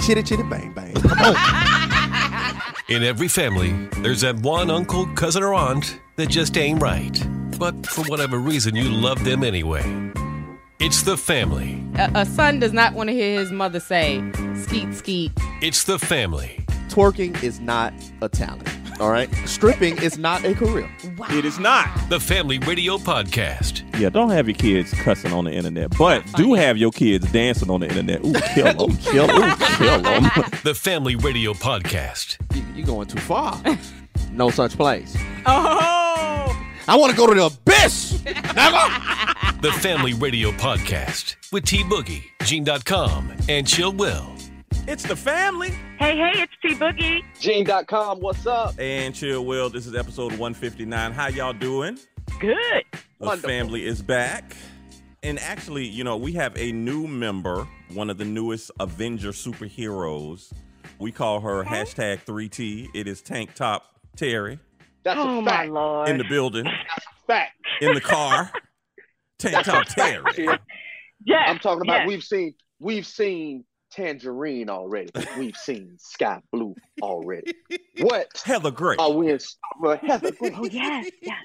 Chitty chitty bang bang. Come on. In every family, there's that one uncle, cousin, or aunt that just ain't right. But for whatever reason, you love them anyway. It's the family. A, a son does not want to hear his mother say, skeet, skeet. It's the family. Twerking is not a talent. All right. Stripping is not a career. It is not. The Family Radio Podcast. Yeah, don't have your kids cussing on the internet, but do have your kids dancing on the internet. Ooh, kill them, kill them, kill them. The Family Radio Podcast. You, you going too far. No such place. Oh! I want to go to the abyss. Never. The Family Radio Podcast with T Boogie, Gene.com, and Chill Will. It's the family. Hey, hey, it's T Boogie. Gene.com, what's up? And chill, Will. This is episode 159. How y'all doing? Good. The Wonderful. family is back. And actually, you know, we have a new member, one of the newest Avenger superheroes. We call her hashtag 3T. It is Tank Top Terry That's oh a my lord. in the building, fact. in the car. Tank Top Terry. Kid. yes. I'm talking about yes. we've seen we've seen tangerine already. We've seen sky blue already. What Heather Gray. are we in well, Heather Gray? Oh yes, yes.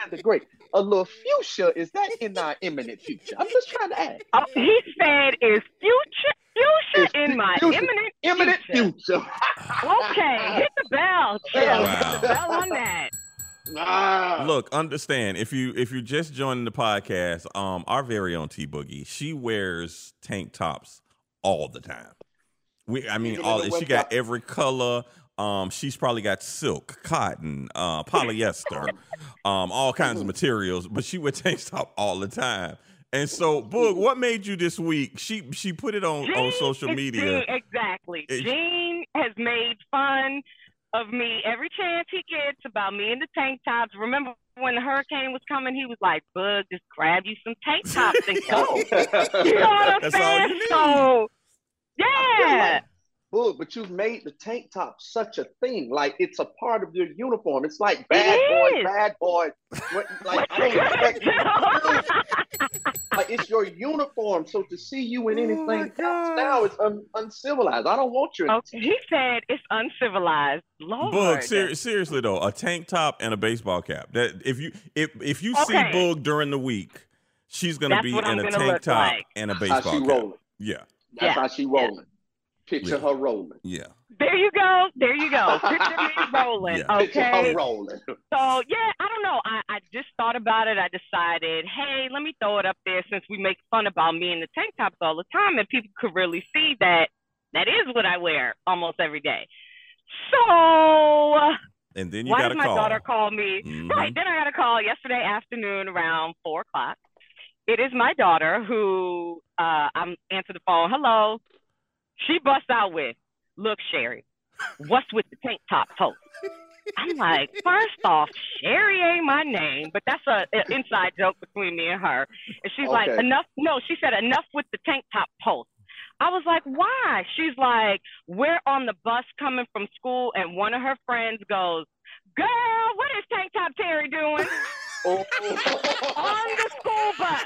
Heather Gray. A little fuchsia, is that in our imminent future? I'm just trying to ask. Oh, he said is future future It's in my future. imminent Imminent future. future. Okay, hit the bell, Chill. Wow. Hit the bell on that. Ah. Look, understand if you if you're just joining the podcast, um, our very own T Boogie, she wears tank tops all the time. We, I mean, all she got every color. Um, she's probably got silk, cotton, uh, polyester, um, all kinds of materials. But she wear tank top all the time. And so, Boog, what made you this week? She she put it on on social media. Exactly. It- Gene has made fun of me every chance he gets about me in the tank tops. Remember when the hurricane was coming, he was like, "Bug, just grab you some tank tops and go." you know what I'm That's all saying? So, yeah. Boog, but you've made the tank top such a thing. Like it's a part of your uniform. It's like bad It boy, is. bad boy. What, like I don't expect you like it's your uniform. So to see you in oh anything else now is un- uncivilized. I don't want you. In- oh, Okay, he said it's uncivilized. Lord. Boog, ser- seriously though, a tank top and a baseball cap. That if you if if you see Okay. Boog during the week, she's gonna That's be in I'm a tank top like. and a baseball she cap. rolling. Yeah, That's Yeah. how she rolling. Picture Yeah. her rolling. yeah. There you go. There you go. Picture me rolling. Yeah. Picture Okay. her rolling. So yeah, I don't know. I, I just thought about it. I decided, hey, let me throw it up there since we make fun about me in the tank tops all the time, and people could really see that that is what I wear almost every day. So And then you why got did to my call. daughter call me? Mhm. Right. Then I got a call yesterday afternoon around four o'clock. It is my daughter who uh, I'm answer the phone. Hello. She busts out with, "Look, Sherry, what's with the tank top post?" I'm like, first off, Sherry ain't my name, but that's a, an inside joke between me and her. And she's like, enough. No, she said enough with the tank top post. I was like, why? She's like, we're on the bus coming from school, and one of her friends goes, girl, what is tank top Terry doing Oh, on the school bus?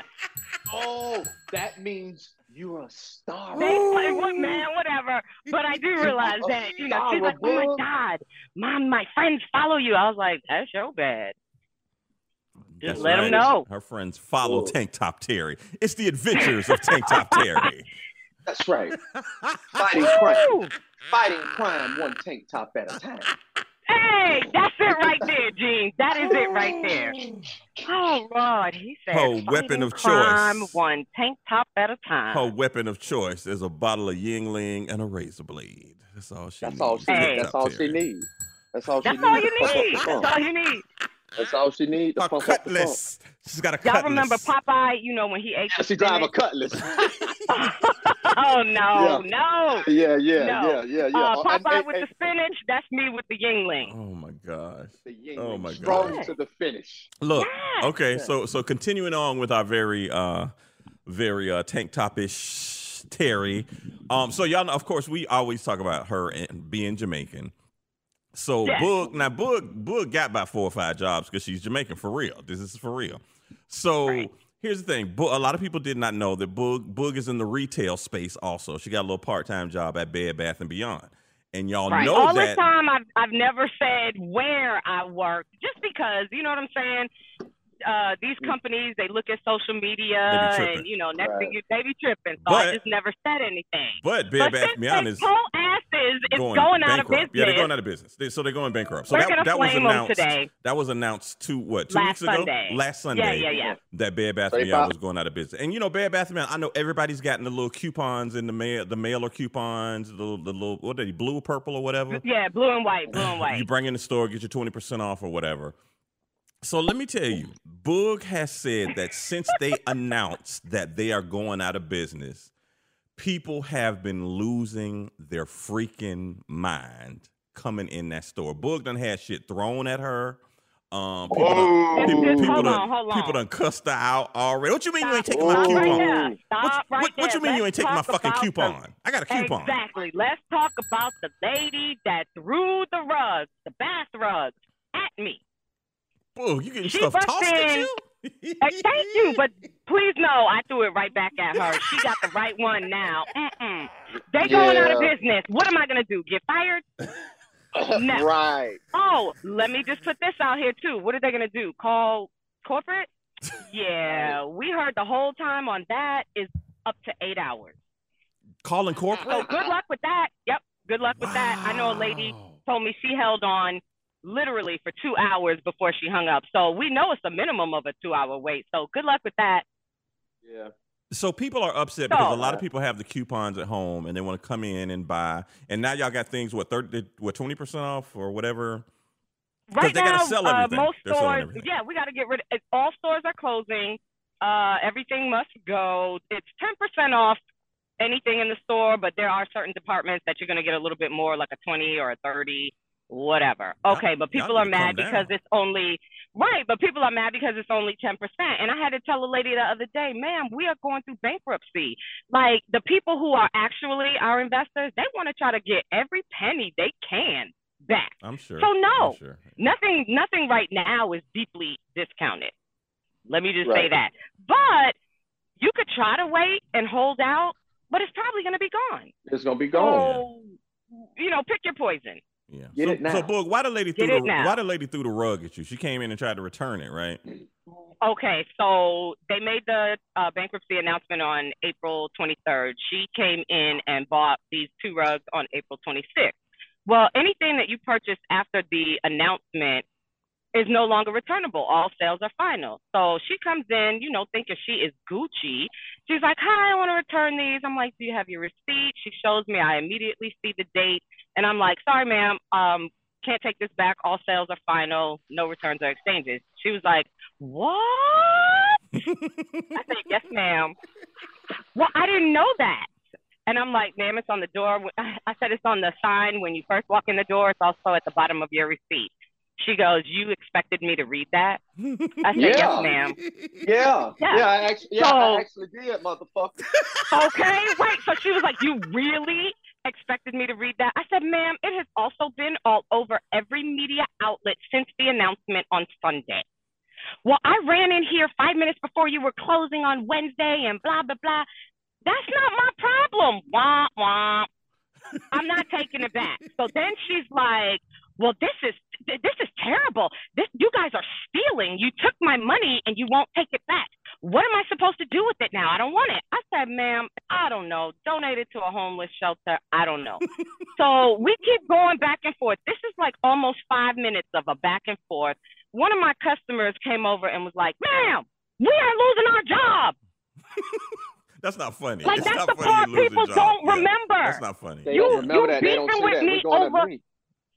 Oh, that means you're a star. They like, what man, whatever. But I do realize that, you know, she's like, oh my God, mom, my friends follow you. I was like, that's your bad. Just That's let 'em right. know. Her friends follow Oh. Tank Top Terry. It's the adventures of Tank Top Terry. That's right. Fighting crime. Fighting crime one tank top at a time. Hey, that's it right there, Gene. That is it right there. Oh Lord, he said. Her weapon fighting of crime, choice. One tank top at a time. Her weapon of choice is a bottle of Yuengling and a razor blade. That's all she That's needs. all she Hey. That's all she needs. That's all she That's needs. all you to pump up need. That's all you need. That's all she needs. A pump up the pump. cutlass. She's got a cutlass. Y'all remember Popeye? You know when he ate Yeah, she drive a cutlass. oh no, no. yeah, yeah, No. yeah, yeah, yeah. Uh, Oh, and- Popeye and- with and the spinach. That's me with the Yuengling. Oh my gosh. the yin Oh yang, my strong God. to the finish. Look, Yes. okay, so so continuing on with our very uh very uh tank topish Terry. Um so y'all know of course we always talk about her and being Jamaican. So Yes. Boog now Boog Boog got about four or five jobs because she's Jamaican for real. This is for real. So Right. Here's the thing: Bo- a lot of people did not know that Boog Boog is in the retail space. Also, she got a little part time job at Bed Bath and Beyond, and y'all Right. know All that. the time, I've I've never said where I work, just because you know what I'm saying. Uh, these companies they look at social media and you know next Right. thing you they be tripping. So But- I just never said anything. But Bed But Bath and Beyond they is whole asses is going, going, out of bankrupt. business. Yeah, they're going out of business. They- so they're going bankrupt. So We're that, gonna that was announced today. That was announced two what two Last weeks ago? Sunday. Last Sunday. Yeah, yeah, yeah. That Bed Bath and Beyond filed- was going out of business. And you know, Bed Bath and Beyond. I know everybody's gotten the little coupons in the mail, the mailer coupons, the, the little what are they, blue, purple, or whatever. Yeah, blue and white, blue and white. You bring in the store, get your twenty percent off or whatever. So let me tell you, Boog has said that since they announced that they are going out of business, people have been losing their freaking mind coming in that store. Boog done had shit thrown at her. Um, people, done, Oh. people, Just people hold done, on, hold on. people done cussed her out already. What you mean you ain't taking my stop right coupon? there. What- Stop What, right what, what you mean you ain't taking my fucking about the- coupon? I got a coupon. Exactly. Let's talk about the lady that threw the rugs, the bath rugs, at me. Boog, you getting She stuff busted tossed at you? Thank you, but please know I threw it right back at her. She got the right one now. Mm-mm. They going out of business. What am I gonna do? Get fired? No. right. Oh, let me just put this out here too. What are they gonna do? Call corporate? Yeah, we heard the whole time on that is up to eight hours. Calling corporate. So corporate? good luck with that. Yep, good luck with that. I know a lady told me she held on literally for two hours before she hung up. So we know it's a minimum of a two hour wait. So good luck with that. Yeah. So people are upset because a lot of people have the coupons at home and they want to come in and buy. And now y'all got things what thirty, what twenty percent off or whatever. Right they gotta now, sell uh, most They're stores, yeah, we got to get rid of. All stores are closing. Uh, everything must go. It's ten percent off anything in the store, but there are certain departments that you're going to get a little bit more, like a twenty or a thirty, whatever. Y'all- Okay, but people are mad calm down. because it's only right. But people are mad because it's only ten percent. And I had to tell a lady the other day, ma'am, we are going through bankruptcy. Like the people who are actually our investors, they want to try to get every penny they can back. I'm sure. So, no. Sure. nothing nothing right now is deeply discounted. Let me just say that. But you could try to wait and hold out, but it's probably going to be gone. It's gonna be gone. So, you know, pick your poison. Yeah. Get so, it now. so Boog, why the lady threw it the why the lady threw the rug at you? She came in and tried to return it, right? Okay, so they made the uh, bankruptcy announcement on April 23rd. She came in and bought these two rugs on April 26th. Well, anything that you purchase after the announcement is no longer returnable. All sales are final. So she comes in, you know, thinking she is Gucci. She's like, Hi, I want to return these. I'm like, Do you have your receipt? She shows me. I immediately see the date. And I'm like, Sorry, ma'am. Um, can't take this back. All sales are final. No returns or exchanges. She was like, What? I said, Yes, ma'am. Well, I didn't know that. And I'm like, ma'am, it's on the door. I said, it's on the sign when you first walk in the door. It's also at the bottom of your receipt. She goes, you expected me to read that? I said, Yeah. yes, ma'am. Yeah. Yeah. Yeah. I actually, yeah, So- I actually did, motherfucker. Okay, wait. So she was like, you really expected me to read that? I said, ma'am, it has also been all over every media outlet since the announcement on Sunday. Well, I ran in here five minutes before you were closing on Wednesday and blah, blah, blah. That's not my problem. Womp, womp. I'm not taking it back. So then she's like, well, this is this is terrible. This you guys are stealing. You took my money and you won't take it back. What am I supposed to do with it now? I don't want it. I said, ma'am, I don't know. Donate it to a homeless shelter. I don't know. so we keep going back and forth. This is like almost five minutes of a back and forth. One of my customers came over and was like, ma'am, we are losing our job. That's not funny. Like, it's that's not the funny part people don't Yeah, remember. That's not funny. They You- don't remember you that. They don't beefing with that. me over- at me.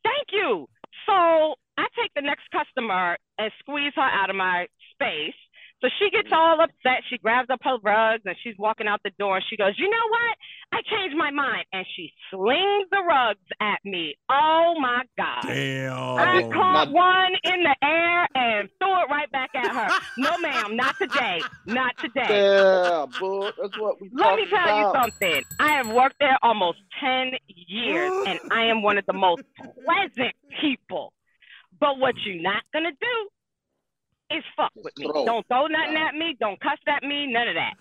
Thank you. So I take the next customer and squeeze her out of my space. So she gets mm-hmm. all upset. She grabs up her rugs and she's walking out the door. And she goes, You know what? I changed my mind. And she slings the rugs at me. Oh my God. Damn. I did- caught my- one in the air and threw it right back at her. no, ma'am, not today. Not today. Yeah, boy. That's what we Let me talking tell you something. I have worked there almost 10 years, and I am one of the most pleasant people. But what you're not gonna do is fuck Just with me. throw. Don't throw nothing Nah. at me. Don't cuss at me. None of that.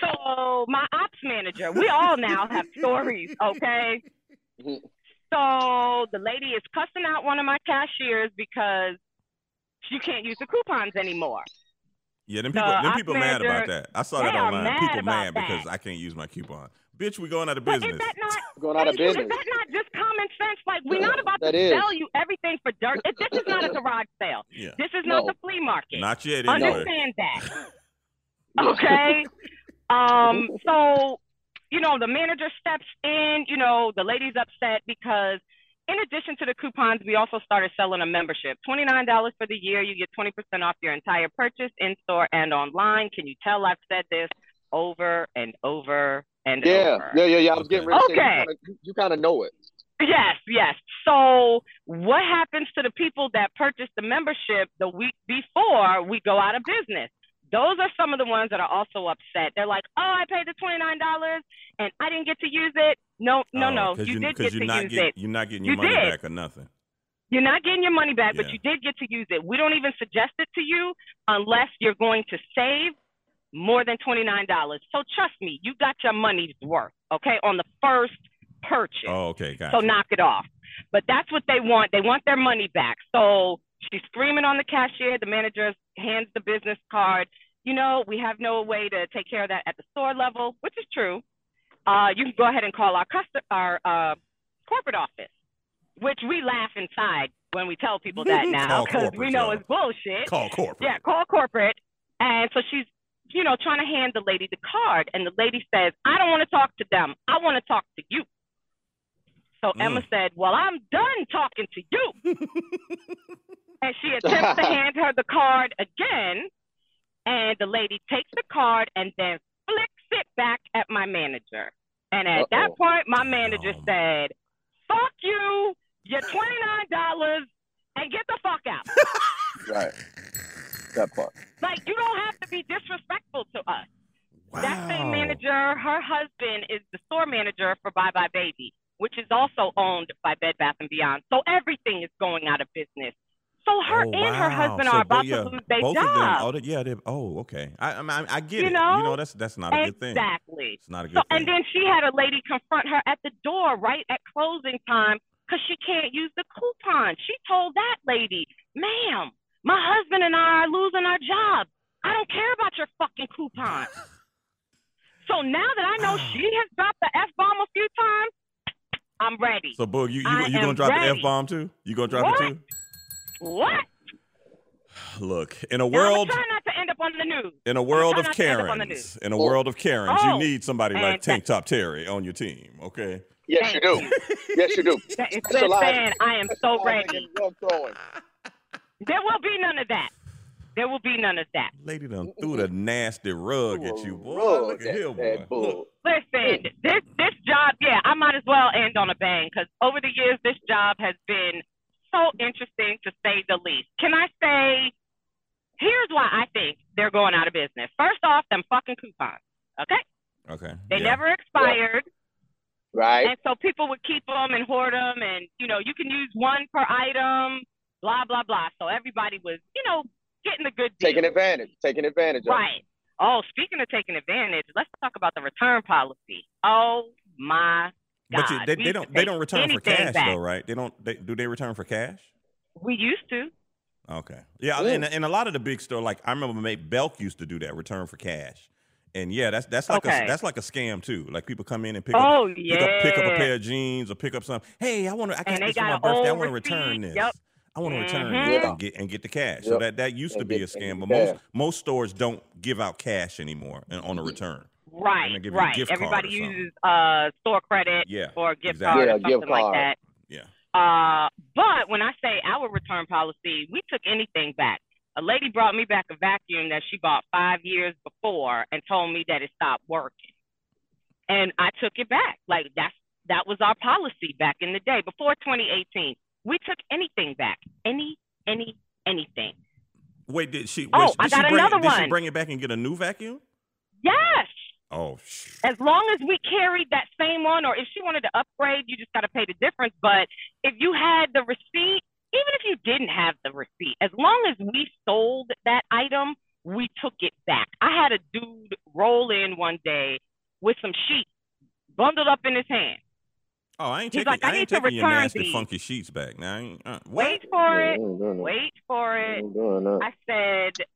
So my ops manager, we all now have stories, okay? Mhm. So the lady is cussing out one of my cashiers because she can't use the coupons anymore. Yeah, them The people, them ops people mad about that. I saw that online. mad People about mad because that. I can't use my coupon. Bitch, we going out of But business. is that not Going out of business? Is that business. not just common sense? Like we're Yeah, not about to is. sell you everything for dirt. It- This is not a garage sale. yeah, This is not No. the flea market. not yet. Anyway. Understand that. Okay. Um. So, you know, the manager steps in. You know, the lady's upset because, in addition to the coupons, we also started selling a membership. Twenty nine dollars for the year. You get twenty percent off your entire purchase in store and online. Can you tell I've said this over and over and Yeah, over? yeah, yeah, yeah. I was getting ready to Okay. say, you kind of know it. Yes, yes. So, what happens to the people that purchase the membership the week before we go out of business? Those are some of the ones that are also upset. They're like, "Oh, I paid the twenty nine dollars and I didn't get to use it." No, no, Oh, no. 'cause You did get you're to not use get- it. You're not getting your You money did. back or nothing. You're not getting your money back, but you did get to use it. We don't even suggest it to you unless you're going to save more than twenty nine dollars. So trust me, you got your money's worth. Okay, on the first purchase. Oh, okay, got So knock it off. But that's what they want. They want their money back. So she's screaming on the cashier. The manager hands the business card. You know, we have no way to take care of that at the store level, which is true. Uh, you can go ahead and call our custom, our uh, corporate office, which we laugh inside when we tell people that now because we know y'all. it's bullshit. Call corporate. Yeah, call corporate. And so she's, you know, trying to hand the lady the card. And the lady says, I don't want to talk to them. I want to talk to you. So Mm. Emma said, Well, I'm done talking to you. and she attempts to hand her the card again. And the lady takes the card and then flicks it back at my manager. And at that Uh-oh. point, my manager Um. said, Fuck you, you're $29 and get the fuck out. Right. That part. Like you don't have to be disrespectful to us. Wow. That same manager, her husband is the store manager for Buy Buy Baby, which is also owned by Bed Bath and Beyond. So everything is going out of business. So her Oh, and her husband So are about yeah, to lose their both of them. Oh, yeah. They, oh, okay. I, I, I get You it. know? you know, that's that's not a good thing. exactly. It's not a good So thing. and then she had a lady confront her at the door right at closing time because she can't use the coupon. She told that lady, "Ma'am, my husband and I are losing our jobs. I don't care about your fucking coupon." so now that I know she has dropped the f bomb a few times, I'm ready. so, Boog, you you, you gonna am drop the f bomb too? You gonna drop What? it too? what? Look, in a Now, world try not to end up on the news. in a world of not to end up on the Karens, in a world of Karens, Oh. you need somebody like Tank Top Terry on your team. Okay. Yes, you do. Yes, you do. That is That's a lie. listen, I am so ready. There will be none of that. There will be none of that. Lady done threw the nasty rug at you, boy. Rug Look at that- him, boy. that Listen, this this job, yeah, I might as well end on a bang because over the years, this job has been so interesting to say the least. Can I say? Here's why I think they're going out of business. First off, them fucking coupons. Okay, Okay. they yeah. never expired, Right. and so people would keep them and hoard them, and you know, you can use one per item, blah blah blah. So everybody was, you know, getting the good deal. Taking advantage. Taking advantage of. Right. Oh, speaking of taking advantage, let's talk about the return policy. Oh my God. But you, they, they don't they don't return for cash back. though, right? They don't. They, do they return for cash? We used to. Okay. Yeah, Yeah. and, and a lot of the big store, like I remember, maybe Belk used to do that, return for cash. And yeah, that's that's like Okay. a that's like a scam too. Like people come in and pick oh up pick up pick up a pair of jeans or pick up some. Hey, I want to. I got And they this for my birthday. I want to return this. Yep. I want to return Mhm. Yeah. and get and get the cash. So that that used to be get- a scam, but most most stores don't give out cash anymore on on a return. Right, gonna you a right. gift Everybody or uses uh store credit Yeah. or a gift exactly. card Yeah, or gift something like card. that. Yeah. Uh, but when I say our return policy, we took anything back. A lady brought me back a vacuum that she bought five years before and told me that it stopped working. And I took it back. Like that's that was our policy back in the day before 2018. We took anything back. Any, any, anything. Wait, did she? Oh, did I got bring, another Did she bring it back and get a new vacuum? Yes. Oh, sh- as long as we carried that same one, or if she wanted to upgrade, you just got to pay the difference. But if you had the receipt, even if you didn't have the receipt, as long as we sold that item, we took it back. I had a dude roll in one day with some sheets bundled up in his hand. Oh, I ain't He's taking, like, "I I need ain't to taking your return nasty, these." funky sheets back. Now, uh. Wait for it. I ain't doing that. Wait for it. ain't doing that. I said,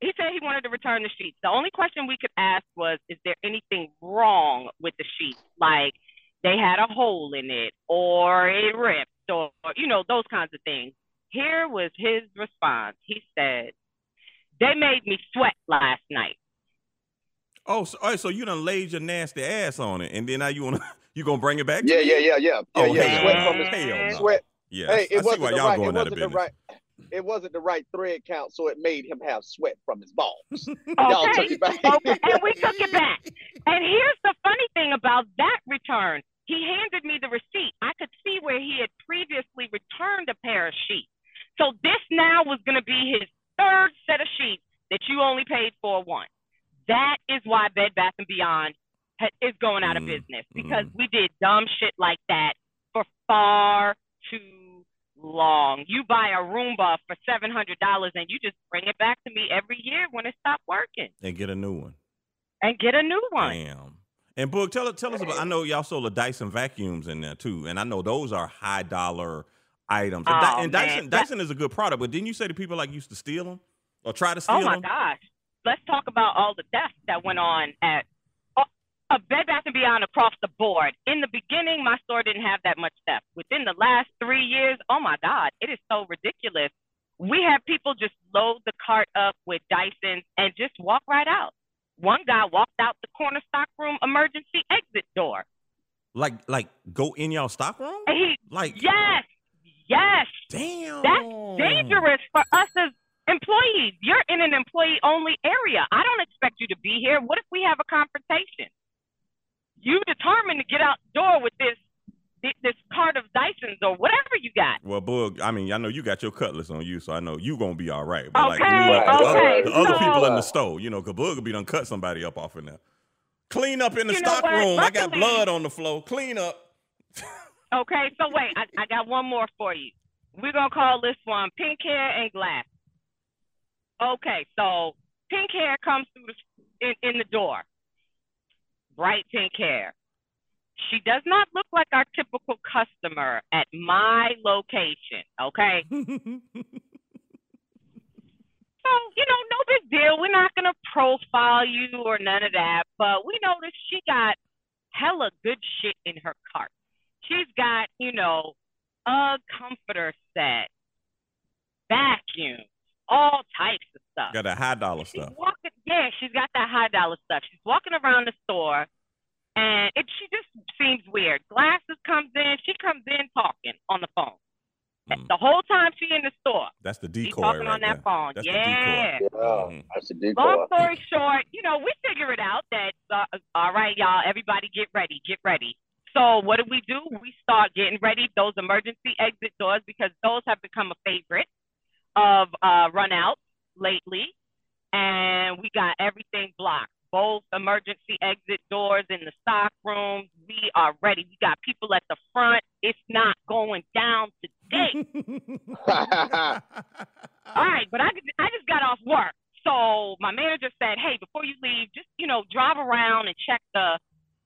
he said he wanted to return the sheets. The only question we could ask was, is there anything wrong with the sheets? Like they had a hole in it or it ripped or, you know, those kinds of things. Here was his response. He said, they made me sweat last night. Oh, so, all right, so you done laid your nasty ass on it, and then now you wanna you gonna bring it back? to Yeah, yeah, yeah, yeah, yeah, Oh, yeah. hell Sweat from his Hell no. sweat. Yeah, Hey, I, it I see wasn't why the y'all right. It going out of wasn't the business. right. It wasn't the right thread count, so it made him have sweat from his balls. Y'all took Okay. it back. okay. And we took it back. And here's the funny thing about that return. He handed me the receipt. I could see where he had previously returned a pair of sheets. So this now was going to be his third set of sheets that you only paid for one. That is why Bed Bath and Beyond ha- is going out of Mm, business because mm. we did dumb shit like that for far too long. You buy a Roomba for seven hundred dollars and you just bring it back to me every year when it stopped working and get a new one. and get a new one. Damn. And Boog, tell tell us about. I know y'all sold the Dyson vacuums in there too, and I know those are high dollar items. And, Oh, and Dyson Dyson is a good product, but didn't you say the people like used to steal them or try to steal them? Oh my them? gosh. Let's talk about all the theft that went on at uh, a Bed Bath and Beyond across the board. In the beginning, my store didn't have that much theft. Within the last three years, oh my God, it is so ridiculous. We have people just load the cart up with Dysons and just walk right out. One guy walked out the corner stockroom emergency exit door. Like like go in y'all stock room? He, Like yes, yes, damn. That's dangerous for us as employees. You're in an employee only area. I don't expect you to be here. What if we have a confrontation? You determined to get out the door with this this cart of Dysons or whatever you got. Well, Boog, I mean, I know you got your cutlass on you, so I know you gonna be all right. But like, Okay, the, okay, other, the other people in the store, you know, Boog will be done cut somebody up off in there. Clean up in the stock room. I got blood on the floor. Clean up. Okay, so wait, I, I got one more for you. We're gonna call this one pink hair and glass. Okay, so pink hair comes through the, in, in the door. Bright pink hair. She does not look like our typical customer at my location. Okay, so you know, no big deal. We're not gonna profile you or none of that, but we noticed she got hella good shit in her cart. She's got, you know, a comforter set, vacuum, all types of stuff. got that high dollar She's stuff. walking, yeah, she's got that high dollar stuff. She's walking around the store, and it she just seems weird. Glasses comes in, she comes in talking on the phone. Mm. The whole time she in the store, That's the she's decoy talking right on that there. phone. That's the yeah. decoy. Yeah, Mhm. that's a decoy. Long story short, you know, we figure it out that uh, all right, y'all, everybody get ready, get ready. So what do we do? We start getting ready those emergency exit doors because those have become a favorite of uh, runouts lately, and we got everything blocked. Both emergency exit doors in the stock rooms. We are ready. We got people at the front. It's not going down today. All right, but I I just got off work, so my manager said, "Hey, before you leave, just you know, drive around and check the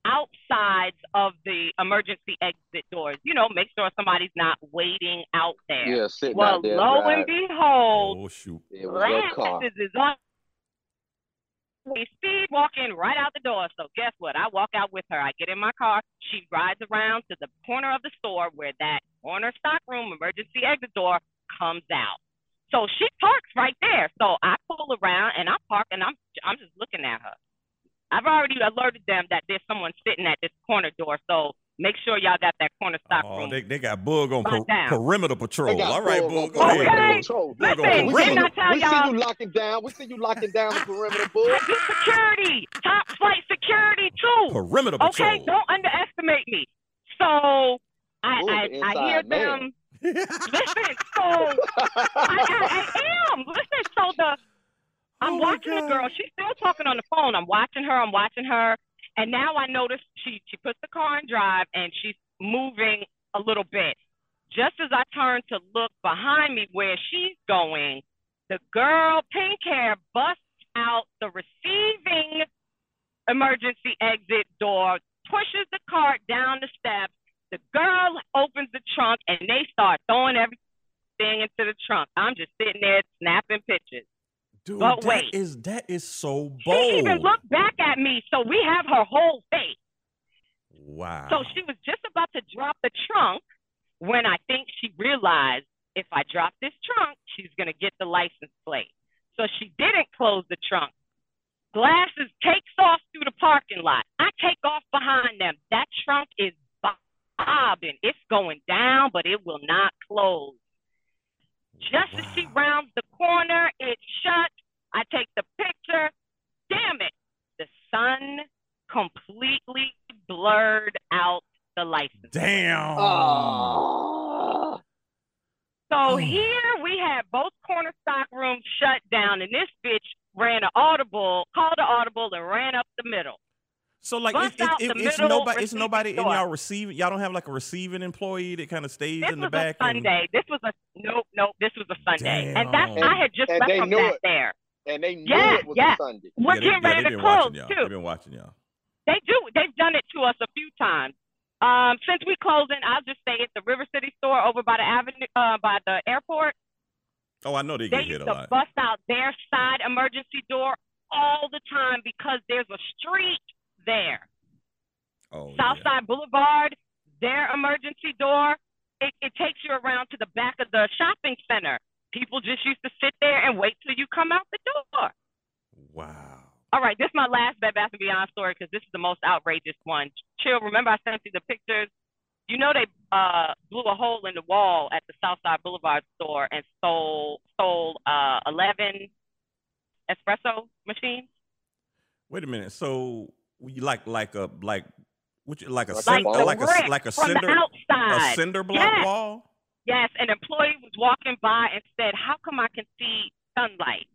outsides of the emergency exit doors. You know, make sure somebody's not waiting out there." yeah, sitting well, out there. Well, lo driving. and behold, oh shoot. it was that car. glasses is on. We speed walking right out the door. So guess what? I walk out with her. I get in my car. She rides around to the corner of the store where that corner stockroom emergency exit door comes out. So she parks right there. So I pull around and I park and I'm I'm just looking at her. I've already alerted them that there's someone sitting at this corner door. So make sure y'all got that corner stock Oh, room. they, they got Bug on per- down. perimeter patrol. got All right, Bug Bug, on go ahead. Okay. perimeter patrol. Bug on Listen, We perimeter. see, didn't I you, tell we y'all? you locking down. We see you locking down the perimeter, boy. Security, top flight security too. Perimeter patrol. Okay, don't underestimate me. So I Ooh, I, I hear man. them. Listen, so I, I, I am. Listen, so the I'm Oh watching the girl. She's still talking on the phone. I'm watching her. I'm watching her, And now I notice she she puts the car in drive and she's moving a little bit. Just as I turn to look behind me where she's going, the girl, pink hair, busts out the receiving emergency exit door, pushes the cart down the steps. The girl opens the trunk and they start throwing everything into the trunk. I'm just sitting there snapping pictures. Dude, But that wait. is that is so bold. She even looked back at me, so we have her whole face. wow. So she was just about to drop the trunk when I think she realized if I drop this trunk, she's going to get the license plate. So she didn't close the trunk. Glasses takes off through the parking lot. I take off behind them. That trunk is bobbing. It's going down, but it will not close. Just as she rounds the corner, it's shut. I take the picture. Damn it. The sun completely blurred out the license. Damn. Ah. So Oh. here we had both corner stock rooms shut down, and this bitch ran an audible, called an audible, and ran up the middle. So like it, it, it, it's nobody it's receiving nobody in y'all receiving y'all don't have like a receiving employee that kind of stays This in the back. This was back a and- Sunday. This was a nope, nope. This was a Sunday, and that's Damn. I had just left from that it. there. And they knew Yeah, it was yeah. a Sunday. We're yeah, getting yeah, ready they to been close y'all. too. They've been watching y'all. They do. They've done it to us a few times. Um, since we closing, I'll just say it's the River City store over by the avenue, uh, by the airport. Oh, I know they They get hit used a to lot. bust out their side emergency door all the time because there's a street there. Oh, yeah. Southside Boulevard, their emergency door, it, it takes you around to the back of the shopping center. People just used to sit there and wait till you come out the door. Wow. All right, this is my last Bed Bath and Beyond story because this is the most outrageous one. Chill, remember I sent you the pictures. You know they uh, blew a hole in the wall at the Southside Boulevard store and stole stole uh, eleven espresso machines. Wait a minute. So like like a like what you like a Like cin- the like a like a cinder a cinder block Yes. wall? Yes, an employee was walking by and said, "How come I can see sunlight?"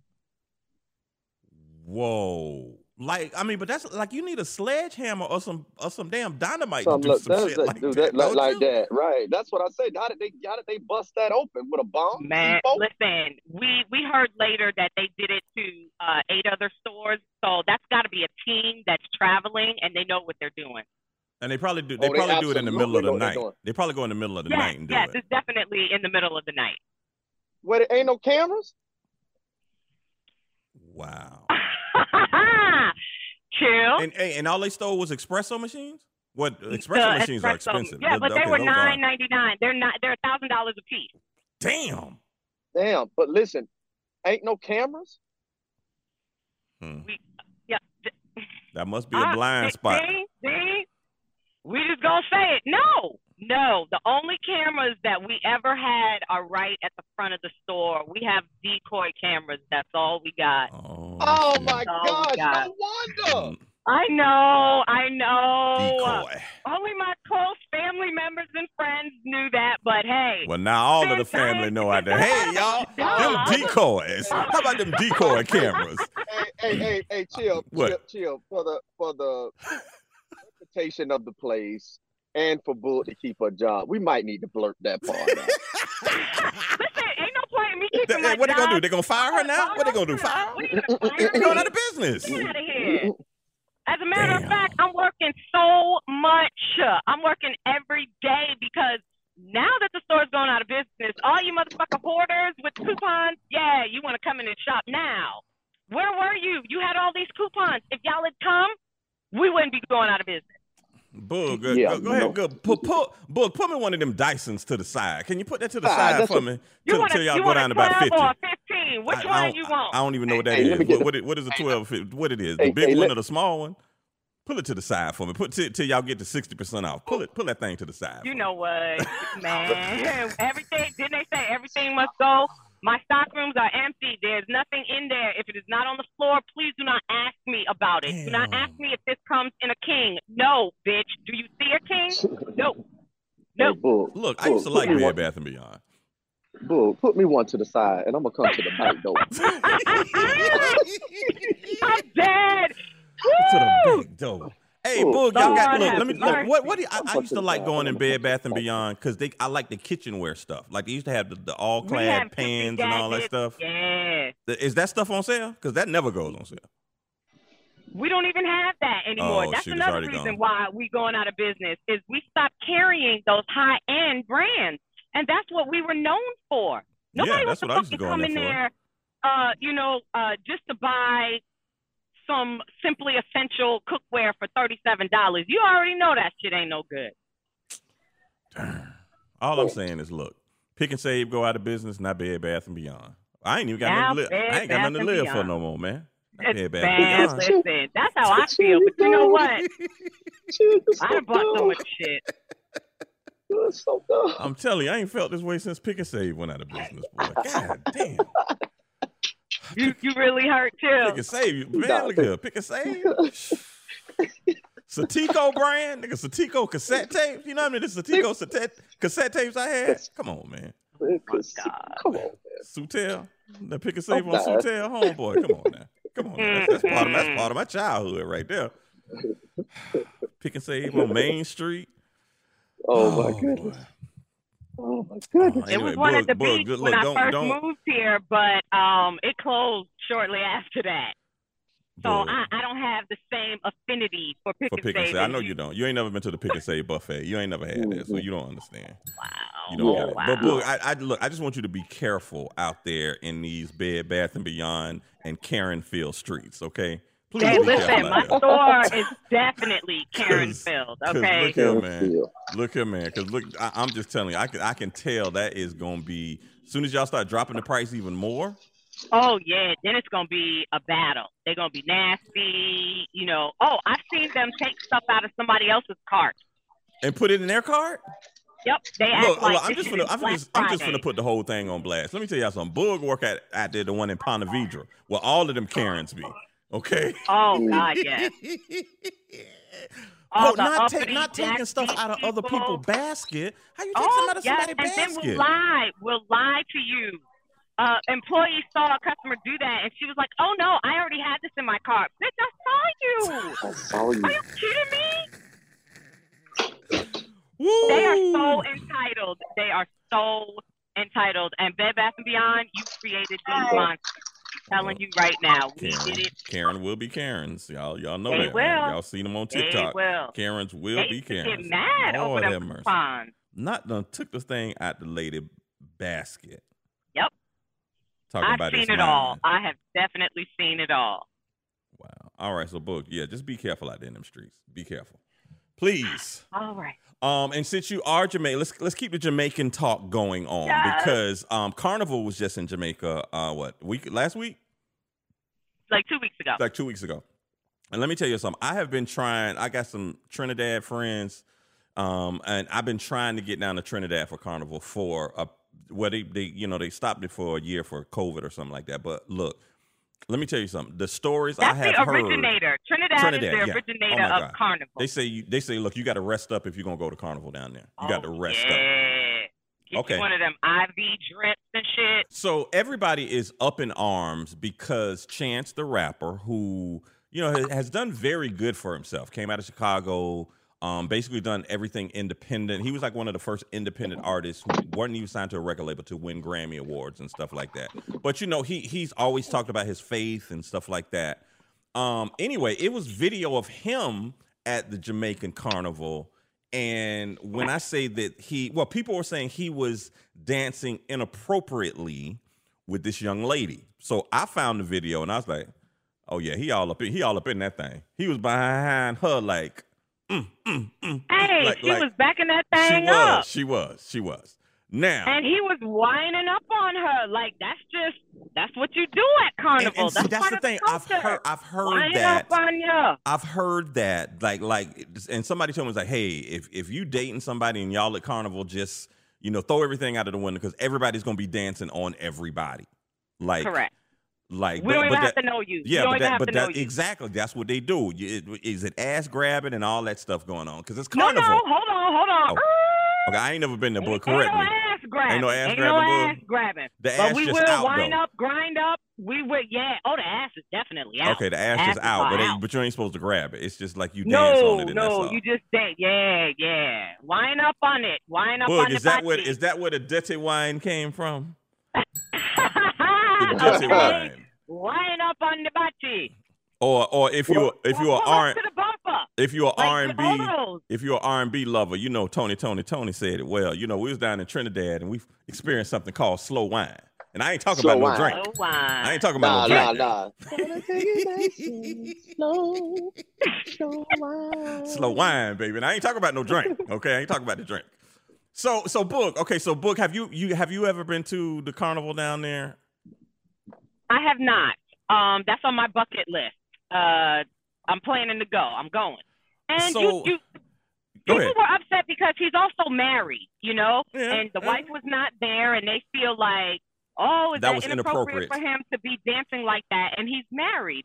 Whoa. Like I mean, but that's like you need a sledgehammer or some or some damn dynamite Some to do look, some that, shit that, like do that. that, like, like that, right? That's what I said. How did they? How did they bust that open with a bomb? Man, C4? listen, we we heard later that they did it to uh, eight other stores, so that's got to be a team that's traveling and they know what they're doing. And they probably do. They Oh, they probably do it in the middle of the night. They probably go in the middle of the yes, night and do yes, it. it's definitely in the middle of the night. Where there ain't no cameras? Wow. Chill. And hey, and all they stole was espresso machines. What espresso The machines are expensive. Yeah, Th- but they were nine ninety nine. They're not. They're a thousand dollars a piece. Damn. Damn. But listen, ain't no cameras. Hmm. We, yeah. That must be a ah, blind see- spot. See, see, we just gonna say it. No, no. The only cameras that we ever had are right at the front of the store. We have decoy cameras. That's all we got. Oh, Oh my gosh! God. No wonder. Mm, I know, I know. Decoy. Only my close family members and friends knew that, but hey. Well, now all of the family know out there. Hey, y'all, them decoys. How about them decoy cameras? hey, hey, hey, hey, chill, What? chill, chill. For the for the reputation of the place and for Bull to keep her job, we might need to blurt that part out. Listen, ain't no point in me keeping They- my what they gonna do? job. They gonna fire her now? What they gonna do? Fire her? What are gonna fire They going me? out of business. Get out of here. As a matter Damn. of fact, I'm working so much. I'm working every day because now that the store's going out of business, all you motherfucker hoarders with coupons, yeah, you want to come in and shop now. Where were you? You had all these coupons. If y'all had come, we wouldn't be going out of business. Bug, go, Yeah, go, go ahead, no. go. Put, put, Bug, put me one of them Dysons to the side. Can you put that to the Ah, side for a- me? You Till, want till a, y'all you go down to about 12 50. or 15? Which I, I one don't, you want? I don't even know what that Hey, is. let me What, get- what, it- what is the Hey, 12? fi- What it is? hey, The big hey, one let- or the small one? Pull it to the side for me. Put till, till y'all get to 60% off. Pull it, pull that thing to the side. You for me. know what, man? Everything, didn't they say everything must go? My stock rooms are empty. There's nothing in there. If it is not on the floor, please do not ask me about it. Do not ask me if this comes in a king. No, bitch. Do you see a king? No. Hey, Bull, Look, I used to like me Bed Bath and Beyond. Bull, put me one to the side, and I'm gonna come to the back door. I'm dead. to the Woo! back door. Hey, Hey, Boog, y'all got look. Let me look. What what do you, I, I'm used to like going in. Bed Bath and Beyond because they I like the kitchenware stuff. Like they used to have the, the All-Clad pans and all that stuff. Yeah. Is that stuff on sale? Because that never goes on sale. We don't even have that anymore. Oh, That's shoot, another reason gone. why we going out of business is we stopped carrying those high end brands, and that's what we were known for. Nobody yeah, wants that's to what I used to fucking go in come in for. there, uh, you know, uh, just to buy some simply essential cookware for thirty seven dollars. You already know that shit ain't no good. All I'm saying is, look, Pick and Save go out of business, not Bed Bath and Beyond. I ain't even got Now nothing to live. Bed I ain't got nothing to and live for no more, man. Not It's Bed Bath bad. and Beyond. Listen, that's how I feel. But you know what? I done bought so much shit. So. I'm telling you, I ain't felt this way since Pick and Save went out of business, boy. God damn. You you really hurt too. Pick a and Save, man. Nah, Look here, Pick a Save. Satico brand, nigga. Satico cassette tapes. You know what I mean? The Satico cassette, cassette tapes I had. Come on, man. Oh, God. Come on, man. Sutel, the Pick a Save oh, on Oh, God. Sutel, homeboy. Come on now. Come on, now. That's, that's part of that's mm-hmm. part of my childhood right there. Pick and Save on Main Street. Oh, my oh, goodness. boy. Oh my Oh, goodness. It was one Boog, at the Boog, beach good- when I don't- first don't- moved here, but um, it closed shortly after that. So I, I don't have the same affinity for pick for and pick and save. save. I know you don't. You ain't never been to the pick and save buffet. You ain't never had that, so you don't understand. Wow. You don't oh, get it. wow. But Boog, I, I look. I just want you to be careful out there in these Bed Bath and Beyond and Karen Field streets. Okay, please Hey, listen, my store is definitely Karen filled. Okay. look here, man. Look here, man. Because look, I, I'm just telling you, I can I can tell that is gonna be. As soon as y'all start dropping the price even more, Oh yeah, then it's gonna be a battle. They're gonna be nasty. You know. Oh, I've seen them take stuff out of somebody else's cart. and put it in their cart. Yep. They act Look, like look, I'm this just gonna, I'm just, I'm just gonna put the whole thing on blast. Let me tell y'all something. Boog work at out there, the one in Ponte Vedra, where all of them Karens be. Okay. Oh God, yes. oh, All not take, uppity not taking stuff backseat out of other people's basket. How you take Oh, some out of yes, somebody's and then we'll lie. We'll lie to you. Uh, employee saw a customer do that, and she was like, "Oh no, I already had this in my cart, bitch. I saw you. I saw you. Are you kidding me? Woo! They are so entitled. They are so entitled. And Bed Bath and Beyond, you created these monsters. Telling you right now, we Karen, did it. Karen will be Karens. Y'all, y'all know They that. will. Y'all seen them on They TikTok. will. Karens will They be to get Karens. mad over Lord have them mercy. coupons. Not done took the thing out the lady basket. Yep. Talking I've about seen it all. I have definitely seen it all. Wow. All right, so book, yeah, just be careful out there in them streets. Be careful. Please. All right. Um, and since you are Jamaican, let's let's keep the Jamaican talk going on Yes. because um Carnival was just in Jamaica uh what week last week? Like two weeks ago. Like two weeks ago. And let me tell you something. I have been trying, I got some Trinidad friends, um, and I've been trying to get down to Trinidad for Carnival for a well, they, they you know, they stopped it for a year for COVID or something like that. But look, let me tell you something. The stories I That's have the heard originator. Trinidad, Trinidad, is the yeah. originator Oh, of God. Carnival. They say you, they say, look, you got to rest up if you're gonna go to Carnival down there. You got to Oh, rest yeah. up. Okay. one of them IV drips and shit. So everybody is up in arms because Chance the rapper, who you know has, has done very good for himself, came out of Chicago, um, basically done everything independent. He was like one of the first independent artists who wasn't even signed to a record label to win Grammy awards and stuff like that. But you know, he he's always talked about his faith and stuff like that. Um, anyway, it was video of him at the Jamaican Carnival. And when I say that he, well, people were saying he was dancing inappropriately with this young lady. So I found the video and I was like, oh yeah, he all up in, he all up in that thing. He was behind her like, mm, mm, mm, Hey, like- she like- was backing that thing she was, up. she was, she was. Now, And he was winding up on her. Like that's just that's what you do at and, Carnival. and see, that's part the thing. I've heard, I've heard Winding that. up on you. I've heard that, like, like, and somebody told me, was like, hey, if if you dating somebody and y'all at Carnival, just you know, throw everything out of the window because everybody's gonna be dancing on everybody. Like, Correct. Like, We but- don't but even have that- to know you. Yeah, don't but that, have but that you. exactly that's what they do. Is it ass grabbing and all that stuff going on? Because it's No, Carnival. no, hold on, hold on. Oh, Okay, I ain't never been there. Ain't, Correct ain't no me. ass grabbing. Ain't no ass Ain't grabbing, no ass grabbing. The but we just will out, wind though. up, grind up, we would, yeah. Oh, the ass is definitely out. Okay, the ass, Ass is is out, but out. but you ain't supposed to grab it. It's just like you dance No, on it and that's no, you just dance. Yeah, yeah. Wind up on it. Wind up Boog, on is the that where is that where the dirty wine came from? The dirty wine. Wind up on the body. Or or if you if you Or are R to the bumper. if you're Like R with and B if you're R and B lover, you know Tony Toni Toné said it well. You know we was down in Trinidad and we experienced something called slow wine, and I ain't talking Slow about wine. no drink. Oh, wine. I ain't talking about nah, no drink. nah. slow, slow wine. Slow wine, baby. And I ain't talking about no drink. Okay, I ain't talking about the drink. So so Boog. Okay, so Boog, have you you have you ever been to the carnival down there? I have not. Um, that's on my bucket list. Uh, I'm planning to go. I'm going. And So- you, you people ahead. were upset because he's also married, you know, Yeah, and the yeah. wife was not there, and they feel like, oh, is That that, was inappropriate, inappropriate. for him to be dancing like that? And he's married.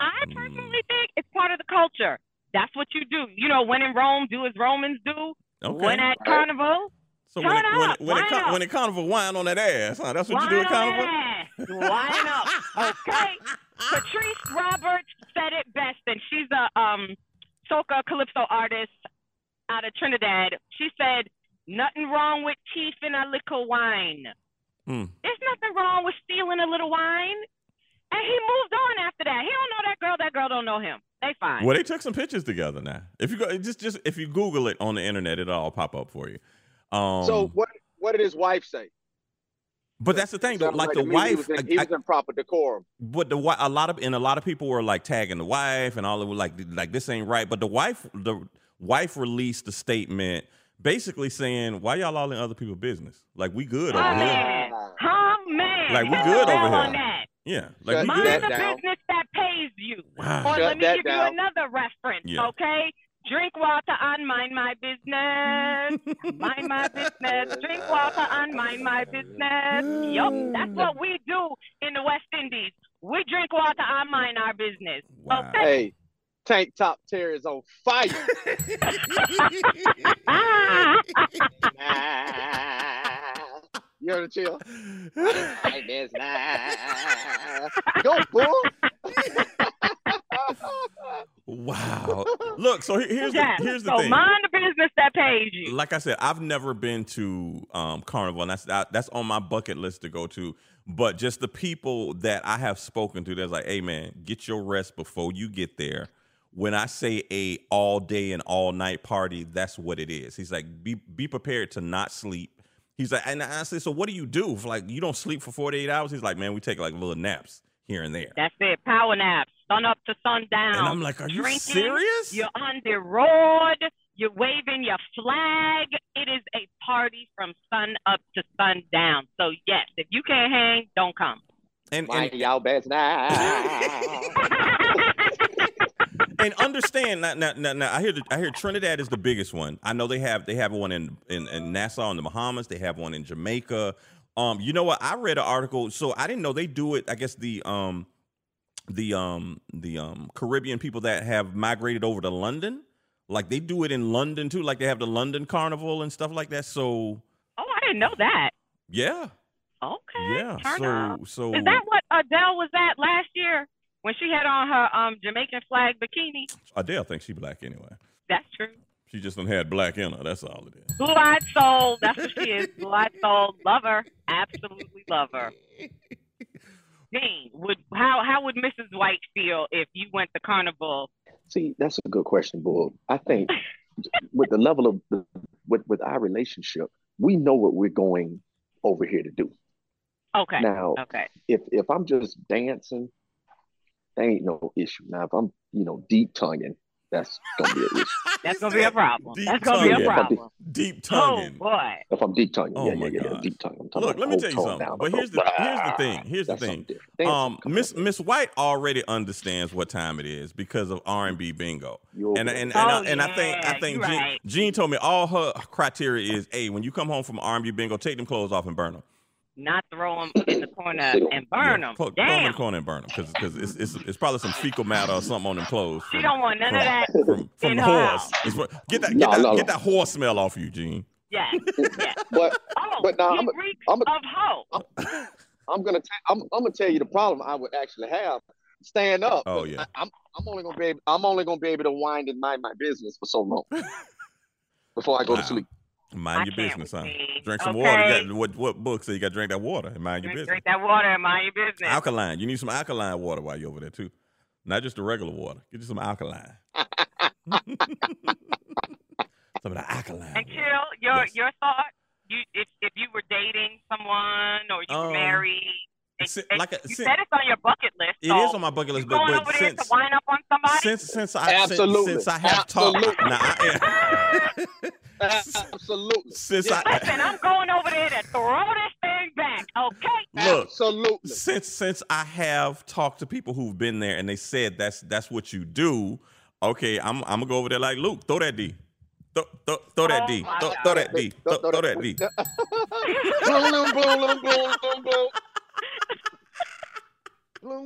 I Mm. personally think it's part of the culture. That's what you do. You know, when in Rome, do as Romans do. Okay. When at carnival, so when it, turn when it, when it, con- when it carnival wine on that ass, huh? That's what you do at carnival. Wine up. Okay. Patrice Roberts said it best, and she's a um soca calypso artist out of Trinidad. She said, "Nothing wrong with teeth in a little wine. Hmm. There's nothing wrong with stealing a little wine." And he moved on after that. He don't know that girl. That girl don't know him. They fine. Well, they took some pictures together now. If you go, just just if you Google it on the internet, it'll all pop up for you. Um, So what? What did his wife say? But that's the thing, though. Sounded Like the wife, he was, in, I- he I- was in proper decorum. but the wi- a lot of and a lot of people were like tagging the wife and all of it, like like this ain't right. But the wife, the wife released a statement basically saying, "Why y'all all in other people's business? Like we good over Oh, here. man. Huh, man. Like, we good over here. on that. Yeah, like we Shut Mind good. that the down. business that pays you. Wow. Or Shut let me give down. you another reference, Yeah. okay? Drink water and mind my business. mind my business. Drink water and mind my business. Yup, that's mm. what we do in the West Indies. We drink water and mind our business. Wow. Okay? Hey, tank top Terry is on fire. You heard the chill? Like this, nah. Go, bull. Wow. Look, so here's yeah. the here's the so thing. mind the business that pays you. like I said, I've never been to um, Carnival, and that's that, that's on my bucket list to go to. But just the people that I have spoken to, that's like, hey man, get your rest before you get there. When I say a all day and all night party, that's what it is. He's like, be be prepared to not sleep. He's like, and I said, so what do you do? If, like you don't sleep for forty eight hours? He's like, man, we take like little naps here and there. That's it. Power naps. Sun up to sundown. And I'm like, are you Drinking, serious? You're on the road. You're waving your flag. It is a party from sun up to sundown. So yes, if you can't hang, don't come. And, Mind and y'all best now. and understand now, now, now, now I hear the, I hear Trinidad is the biggest one. I know they have they have one in, in in Nassau in the Bahamas. They have one in Jamaica. Um, you know what? I read an article, so I didn't know they do it. I guess the um the um the um Caribbean people that have migrated over to London, like they do it in London too. Like they have the London Carnival and stuff like that. So Oh, I didn't know that. yeah, Okay. yeah. Turn so up. so Is that what Adele was at last year when she had on her um Jamaican flag bikini? Adele thinks she black anyway. That's true. She just done had black in her. That's all it is. Blue-eyed soul. That's what she is. Blue-eyed soul. Love her. Absolutely love her. Dean, would how how would Mrs. White feel if you went to Carnival? See, that's a good question, Bull. I think with the level of the, with with our relationship, we know what we're going over here to do. Okay. Now, Okay. if if I'm just dancing, there ain't no issue. Now, if I'm you know deep tonguing, that's gonna be an issue. That's gonna be a problem. Deep That's gonna be a tonguing. problem. Deep Oh tonguing. boy. If I'm deep tonguing, Oh yeah, my yeah, yeah, yeah, deep tongue. I'm talking Look, let me tell you something. down. But here's the here's the thing. Here's the thing. something Um, Miss Miss White already understands what time it is because of R and B bingo. you And and and, there. I, Oh, and I think I think you Gene, right. Gene told me all her criteria is, a when you come home from R and B bingo, take them clothes off and burn them. Not throw them in the corner and burn them. Throw, throw them in the corner and burn them because it's, it's it's probably some fecal matter or something on them clothes. She from- don't want none of that. from, from in the horse. It's get that get No, that no, get no. that horse smell off you, Gene. Yeah. Yeah. But Oh, But now he I'm a- reeks I'm a- of hoe. I'm gonna t- I'm, I'm gonna tell you the problem I would actually have. Stand up. Oh, yeah. I, am I'm only gonna be able, I'm only gonna be able to wind and mind my business for so long before I go Wow. to sleep. Mind your business, huh? Drink some Okay. water. You got, what what Boog say you got to drink that water and mind your Drink, business? drink that water and mind your business. Alkaline. You need some alkaline water while you're over there too. Not just the regular water. Get you some alkaline. some of the alkaline. And chill. Your Yes. your thought. You if if you were dating someone or you were Um, married. And, si- like a- you si- said it's on your bucket list. It so is on my bucket list, but, going but over there to wind up on somebody. since since I since, Absolutely. since I have talked, Absolutely. now I, Absolutely. since Yeah. Listen, I I'm going over there to throw this thing back. Okay. look Absolutely. since since I have talked to people who've been there and they said that's that's what you do. Okay, I'm I'm gonna go over there like Luke. Throw that D. Throw, throw, throw that Oh D. my Throw, God. throw that D. Throw, throw that D. Oh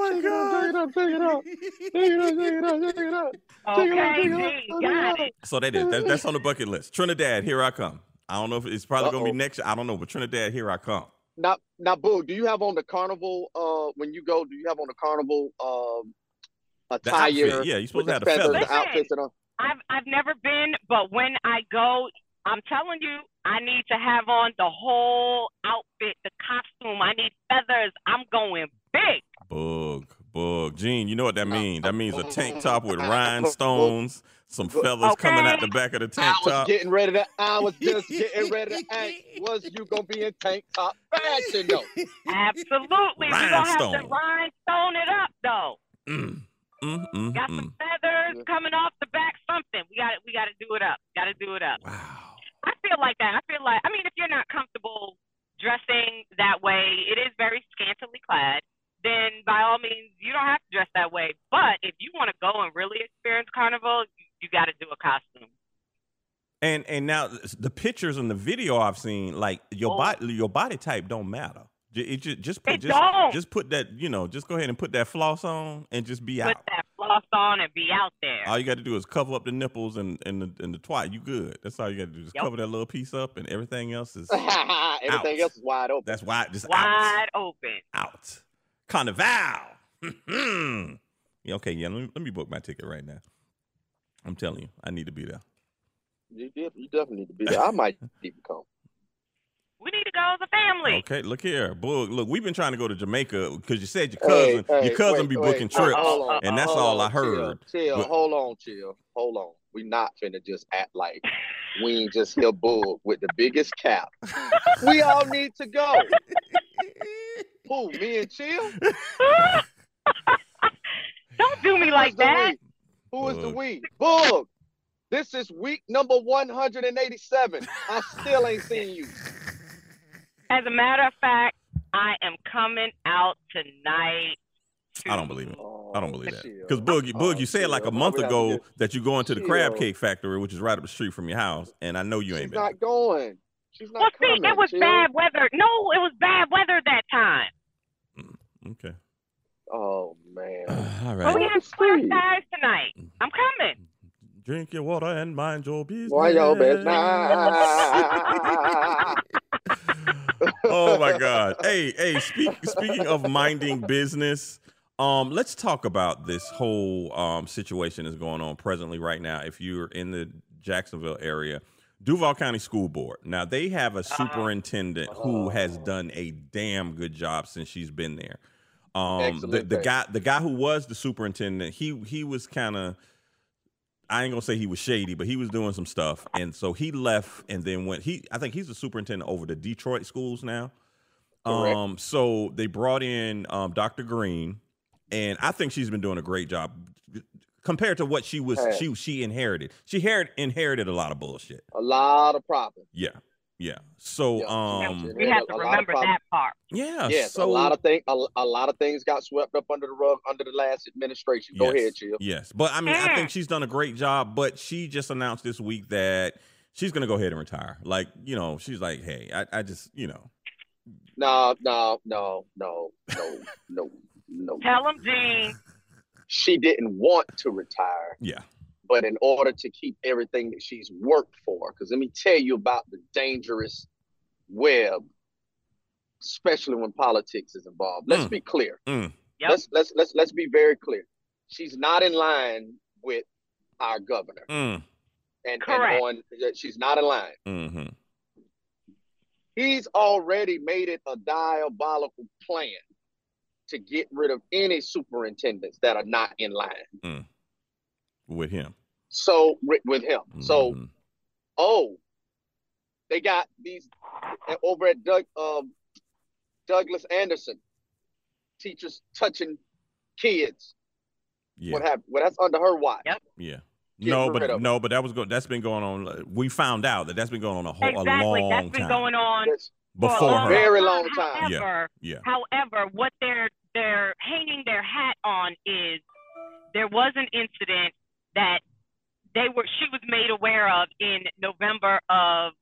my Check it out, check it out, check it out, check it out, check it out. Okay, Check it out, G, check it out. it. So that is that, that's on the bucket list. Trinidad, here I come. I don't know if it's probably gonna be next year. I don't know, but Trinidad, here I come. Now, now, Boo, do you have on the carnival? Uh, when you go, do you have on the carnival um The attire? yeah, you're supposed to have the the feathers, feathers. the outfits, and all? I've I've never been, but when I go, I'm telling you, I need to have on the whole outfit, the costume. I need feathers. I'm going big. Bug, bug. Gene, you know what that means? That means a tank top with rhinestones, some feathers coming out the back of the tank top. I was top. getting ready to. I was just getting ready to ask. Was you gonna be in tank top fashion though? Absolutely. We're gonna have to Rhinestone. rhinestone it up though. Mm, mm, mm, Got mm. some feathers coming off the back, something. We got to We got to do it up. Got to do it up. Wow. I feel like that. I feel like. I mean, if you're not comfortable dressing that way, it is very scantily clad. Then by all means, you don't have to dress that way. But if you want to go and really experience carnival, you, you got to do a costume. And and now the pictures and the video I've seen, like your Oh. body, your body type don't matter. Ju- It just just put It just don't. just put that you know just go ahead and put that floss on and just be Put out. Put that floss on and be out there. All you got to do is cover up the nipples and and the and the twat. You good. That's all you got to do. Just Yep. cover that little piece up, and everything else is Everything Out. else is wide open. that's wide. Just out. Wide open. out. Carnival. yeah, okay, yeah. Let me, let me book my ticket right now. I'm telling you, I need to be there. You, def- you definitely need to be there. I might even come. We need to go as a family. Okay, look here, Boog. Look, we've been trying to go to Jamaica because you said your cousin, hey, your cousin wait, be wait, booking uh, hold- trips, hold on, and that's hold all I on, chill, heard. Chill, But- hold on, chill, hold on. We not finna just act like we ain't just here bull with the biggest cap. we all need to go. Who? Me and Chill? Don't do me like Who's the that. we? Who is the Bug. we? Bug. This is week number 187. I still ain't seen you. As a matter of fact, I am coming out tonight. I don't believe it. I don't believe that. Because Boogie, Boog, you said like a month ago that you're going to the crab cake factory, which is right up the street from your house, and I know you She's ain't been. not going. She's not going. Well, see, it was Chill. bad weather. No, it was bad weather that time. Mm, okay. Oh man. all But we have square Steve. tonight. I'm coming. Drink your water and mind your business. Why your best night? oh my god. Hey, hey, speak, speaking of minding business, um, let's talk about this whole um situation that's going on presently right now. If you're in the Jacksonville area, Duval County School Board. Now they have a superintendent who has done a damn good job since she's been there. Um the, the guy the guy who was the superintendent, he he was kind of I ain't gonna say he was shady, but he was doing some stuff, and so he left and then went. He, I think he's the superintendent over the Detroit schools now. Correct. Um, so they brought in um, Dr. Greene, and I think she's been doing a great job compared to what she was. Hey. She she inherited. She inherited inherited a lot of bullshit. A lot of problems. Yeah, yeah. So Yeah. um, Yeah. We have to a lot of remember problems. that part. yeah. Yes, so a lot of things. A, a lot of things got swept up under the rug under the last administration. Go yes, ahead, chill. Yes, but I mean, I Mm. think she's done a great job. But she just announced this week that she's gonna go ahead and retire. Like, you know, she's like, hey, I, I just, you know, No, no, no, no, no, no, no. Tell him, Gene. She didn't want to retire, yeah, but in order to keep everything that she's worked for, because let me tell you about the dangerous web especially when politics is involved. Let's Mm. be clear. Mm. Yep. Let's let's let's let's be very clear. She's not in line with our governor, Mm. and, Correct. and on she's not in line. hmm He's already made it a diabolical plan to get rid of any superintendents that are not in line. With him. So with, with him, so Mhm. oh, they got these over at Doug um, Douglas Anderson, teachers touching kids. yeah. What happened? Well, that's under her watch. Yep. Yeah. Get No, but no, but that was go. That's been going on. uh, We found out that that's been going on a whole Exactly. a long That's been time going on That's- for a before long, her. Very long time. However, Yeah. However, what they're they're hanging their hat on is there was an incident that they were she was made aware of in November of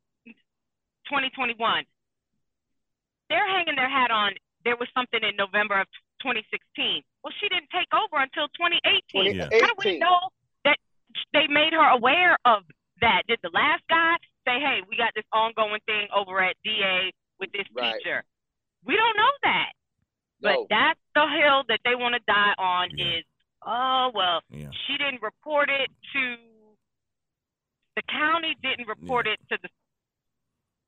2021. They're hanging their hat on there was something in November of 2016. Well, she didn't take over until 2018. Yeah. How do we know that they made her aware of that? Did the last guy say, "Hey, we got this ongoing thing over at DA with this Right. teacher"? We don't know that. No. But that's the hill that they want to die on Yeah. is, oh well, Yeah. she didn't report it to the county didn't report it to the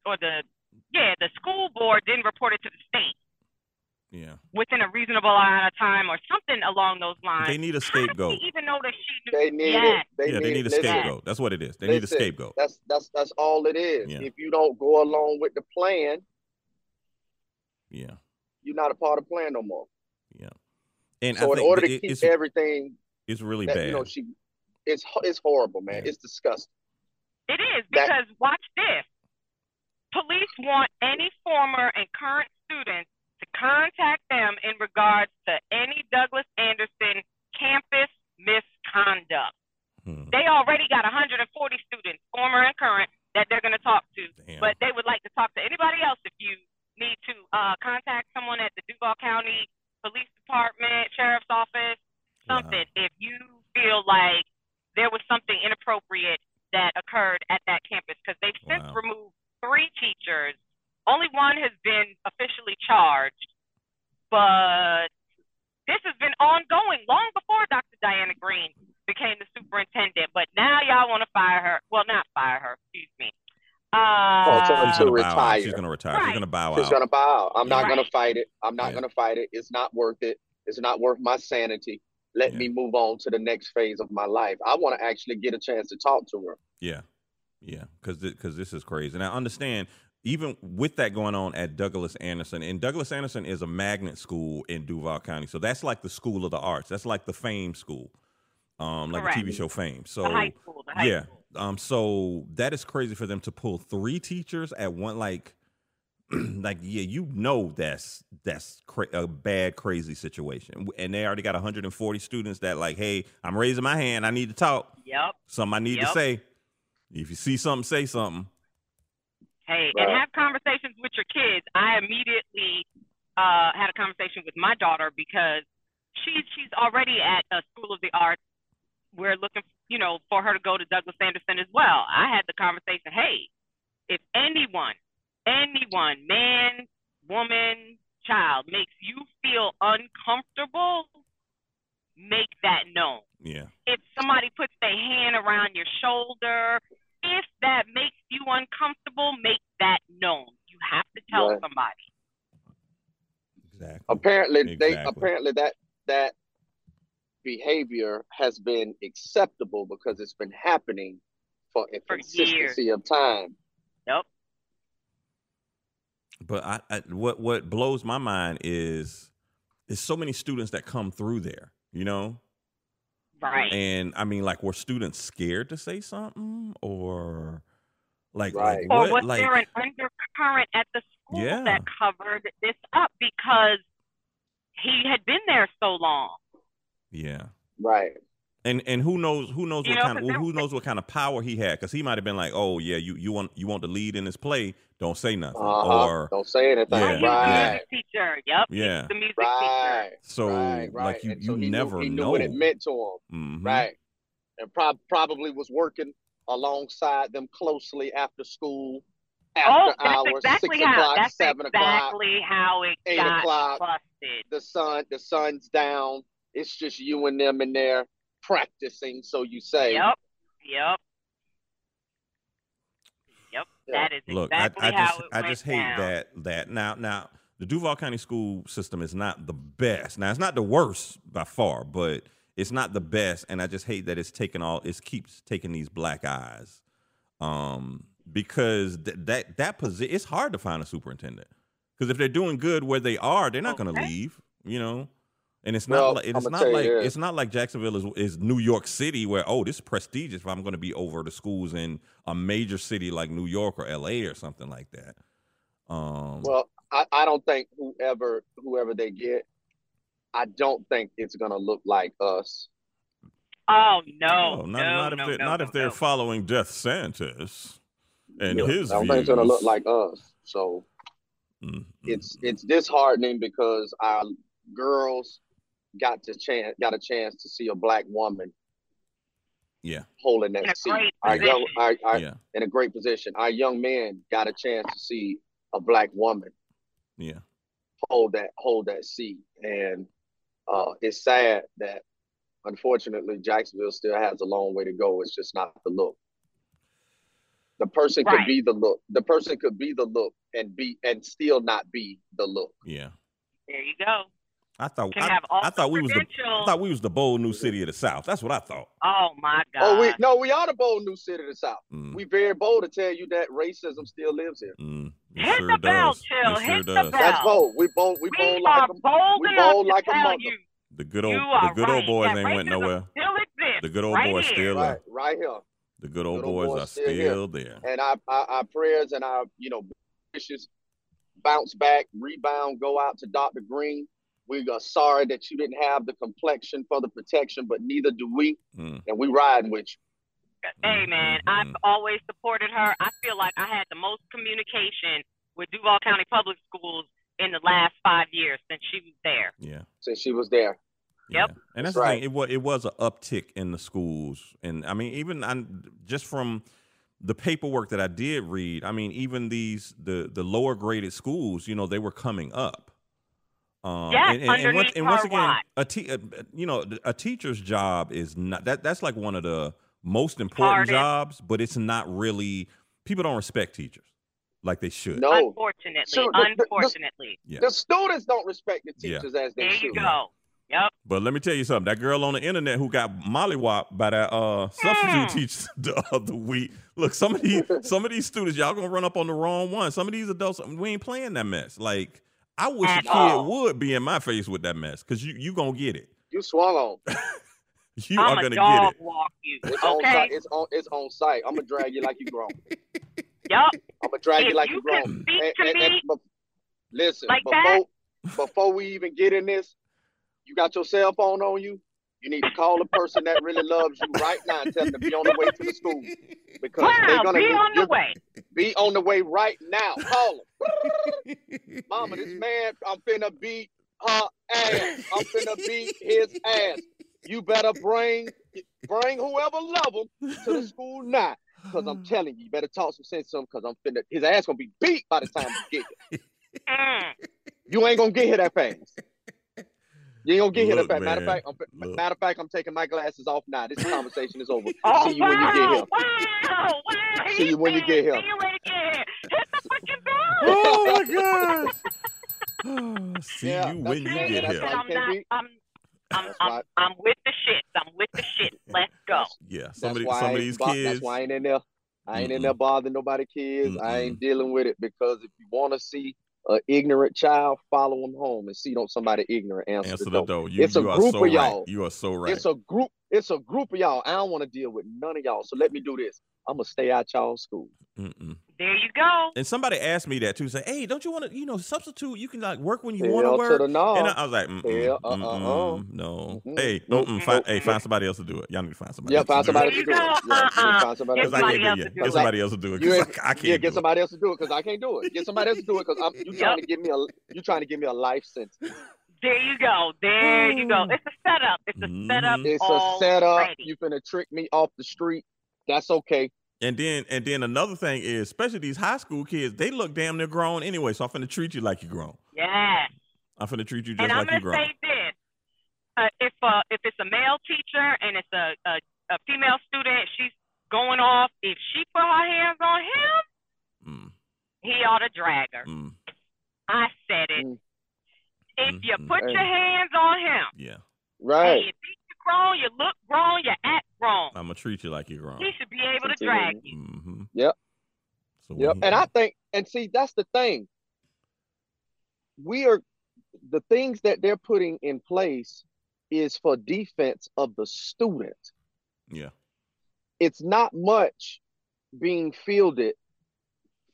or the yeah, the school board didn't report it to the state Yeah. within a reasonable amount of time or something along those lines. They need a scapegoat. even know that she knew? They need yes. it. They yeah, need, they need a listen, scapegoat. That's what it is. They need a scapegoat. That's that's that's all it is. Yeah. If you don't go along with the plan, Yeah. you're not a part of the plan no more. Yeah. And So I in think order to it- keep it's, everything it's really that bad. you know she it's it's horrible, man. Yeah. It's disgusting. It is That- because watch this. Police want any former and current students to contact them in regards to any Douglas Anderson campus misconduct. Hmm. They already got 140 students, former and current, that they're going to talk to. Damn. But they would like to talk to anybody else if you need to uh, contact someone at the Duval County Police Department, Sheriff's Office, something. If you feel like there was something inappropriate that occurred at that campus, because they've since Wow. removed three teachers. Only one has been officially charged, but this has been ongoing long before Dr. Diana Greene became the superintendent. But now y'all want to fire her. Well, not fire her. Excuse me. Uh, so She's to gonna retire. She's gonna retire. She's gonna bow out. She's gonna bow out. I'm not Right. gonna fight it. I'm not Yeah. gonna fight it. It's not worth it. It's not worth my sanity. Let Yeah. me move on to the next phase of my life. I want to actually get a chance to talk to her. Yeah, yeah, because because this is crazy, and I understand even with that going on at Douglas Anderson, and Douglas Anderson is a magnet school in Duval County, so that's like the school of the arts. That's like the Fame School, um, like Correct. the TV show Fame. So the high school. The high yeah, school. um, so that is crazy for them to pull three teachers at one like. like yeah, you know that's that's cra- a bad crazy situation, and they already got 140 students that like, hey, I'm raising my hand, I need to talk Yep. something I need to say. If you see something, say something. Hey, Right. and have conversations with your kids. I immediately uh, had a conversation with my daughter because she's she's already at a school of the arts. We're looking, you know, for her to go to Douglas Anderson as well. I had the conversation. Hey, if anyone, anyone, man, woman, child, makes you feel uncomfortable, make that known Yeah, if somebody puts their hand around your shoulder, if that makes you uncomfortable, make that known. You have to tell Right. somebody. exactly. Apparently, they apparently that that behavior has been acceptable because it's been happening for a For consistency of time. Yep. But I, I, what what blows my mind is is so many students that come through there. You know, Right. and I mean, like, were students scared to say something, or like, Right. like or what? was like, there an undercurrent at the school Yeah. that covered this up because he had been there so long? yeah. Right. And and who knows who knows You what know, kind of 'cause there- who knows what kind of power he had because he might have been like oh yeah you you want you want to lead in this play don't say nothing Uh-huh. or Don't say anything. Yeah. Right. He was the music teacher. Yep. he was Yeah. the music Right. so right. Right. like you And you so he never knew, he know what it meant to him. Mhm. Right. And prob- probably was working alongside them closely after school after oh, that's hours, exactly six how. o'clock, That's seven o'clock, exactly how it eight got o'clock. busted. the sun, the sun's down. It's just you and them in there practicing, so you say. Yep. Yep. Yep. Yeah. That is Look, exactly I, I how just it I just hate down. that that now now the Duval County school system is not the best. Now it's not the worst by far, but it's not the best, and I just hate that it's taking all it keeps taking these black eyes, um, because th- that that position it's hard to find a superintendent because if they're doing good where they are, they're not going to leave, you know. And it's Well, not like it's not like it's not like Jacksonville is is New York City where oh this is prestigious if I'm going to be over the schools in a major city like New York or L.A. or something like that. Um, Well, I, I don't think whoever whoever they get, I don't think it's gonna look like us. Oh no, no, no, not, not if no, they're no, not no, if they're no. following DeSantis and Yeah, his I don't views. think it's gonna look like us. So Mm, mm, it's it's disheartening because our girls got to chance got a chance to see a black woman yeah, holding In that seat. great Our young, position. our, our, yeah, in a great position. Our young men got a chance to see a black woman yeah. hold that hold that seat, and uh, it's sad that unfortunately Jacksonville still has a long way to go. It's just not the look. The person could be the look. The person could be the look and be and still not be the look. Yeah. There you go. I thought Can I, have all I thought we was the I thought we was the bold new city of the South. That's what I thought. Oh my God. Oh, we no, we are the bold new city of the South. Mm, We very bold to tell you that racism still lives here. mm, Hit sure the bell. Chill. It sure Hit the does. bell. That's bold. We bold. We, we bold like a bold we enough bold to like a tell mother. you, The good old the good right. old boys that ain't went nowhere. Still exists. The good old right boys here. still right, there. right here. The good old Good old boys boys are still here. still there. And our, our, our prayers and our, you know, wishes bounce back, rebound, go out to Dr. Greene. We are sorry that you didn't have the complexion for the protection, but neither do we. Mm, And we riding with you. Hey man, I've Mhm. always supported her. I feel like I had the most communication with Duval County Public Schools in the last five years since she was there. yeah. Since she was there. Yep. Yeah. And that's That's the right. thing. It was it was an uptick in the schools, and I mean, even I, just from the paperwork that I did read, I mean, even these the the lower graded schools, you know, they were coming up. Um, Yes, and, and, and once, underneath and once again, watch. a te- uh, you know, a teacher's job is not that. That's like one of the most important Hardest. jobs, but it's not really. People don't respect teachers like they should. No. Unfortunately, So the- the- the- unfortunately. Yeah. The students don't respect the Yeah. teachers as they there should. you go. Yep. But let me tell you something. That girl on the internet who got mollywopped by that uh, substitute Mm. teacher the other week. Look, some of these some of these students, y'all gonna run up on the wrong one. Some of these adults, we ain't playing that mess. Like, I wish a kid all. would be in my face with that mess, because you you gonna get it. You swallow. You I'm are a gonna dog get it. walk you. It's on Okay. site. It's on it's on site. I'm gonna drag you like you grown. Yep. I'm gonna drag you like you you grown. And- and- and me listen, like before that? before we even get in this, you got your cell phone on you. You need to call the person that really loves you right now and tell them to be on the way to the school because they're gonna be be, on the way. be on the way right now. Call them, Mama. This man, I'm finna beat her ass. I'm finna beat his ass. You better bring bring whoever love him to the school now. Cause I'm telling you, you better talk some sense to him. Cause I'm finna his ass gonna be beat by the time you get here. Mm. You ain't gonna get here that fast. You ain't gonna get here Look, that. Matter of fact, I'm, matter of fact, I'm taking my glasses off now. This conversation is over. Oh, See you when you get here. Wow, wow. See you when you get here. See you when you get here. Hit the freaking bell. oh my gosh. See Yeah, you when you get here. I'm Can't I'm, I'm, I'm. I'm with the shit. I'm with the shit. Let's go. Yeah. somebody, of, That's why some I of ain't these bo- kids. That's why I ain't in there. I ain't in Mm-mm. there bothering nobody kids. I Mm-mm. ain't dealing with it because if you want to see an ignorant child, follow them home and see don't somebody ignorant answer, Answer the door. door. You, It's a you are group so of right. y'all. You are so right. It's a group. It's a group of y'all. I don't want to deal with none of y'all. So let me do this. I'm gonna stay out y'all's school. Mm-mm. There you go. And somebody asked me that too. Say, hey, don't you want to, you know, substitute? You can like work when you want to work. the no. And I, I was like, mm-mm, Hell, uh, uh, mm-mm, no. Mm-mm. Hey, Nope. mm-mm, find, hey, find somebody else to do it. Y'all need to find somebody yeah, else find to do somebody it. to do it. Yeah, find somebody Get else to I do somebody it. can't else to do Get it. somebody else to do it. You 'cause ain't- I, I can't Yeah, get somebody else to do it because I can't do it. Get somebody else to do it because I'm you trying Yep. to give me a you trying to give me a life sentence. There you go. There you go. It's a setup. It's a setup Mhm. It's a setup. already. You finna trick me off the street. That's okay. And then and then another thing is, especially these high school kids, they look damn near grown anyway. So I'm finna treat you like you're grown. Yeah. I'm finna treat you just and I'm like you're gonna grown. say this: uh, if uh, if it's a male teacher and it's a, a a female student, she's going off. If she put her hands on him, Mm, he ought to drag her. mm, I said it. Mm. If you Mhm. put Hey. your hands on him, yeah, Right. you think you're grown, you look grown, you act grown, I'm gonna treat you like you're grown. he should be able to drag you. Mm-hmm. Yep. So Yep. And I think, and see, that's the thing. We are the things that they're putting in place is for defense of the student. yeah, It's not much being fielded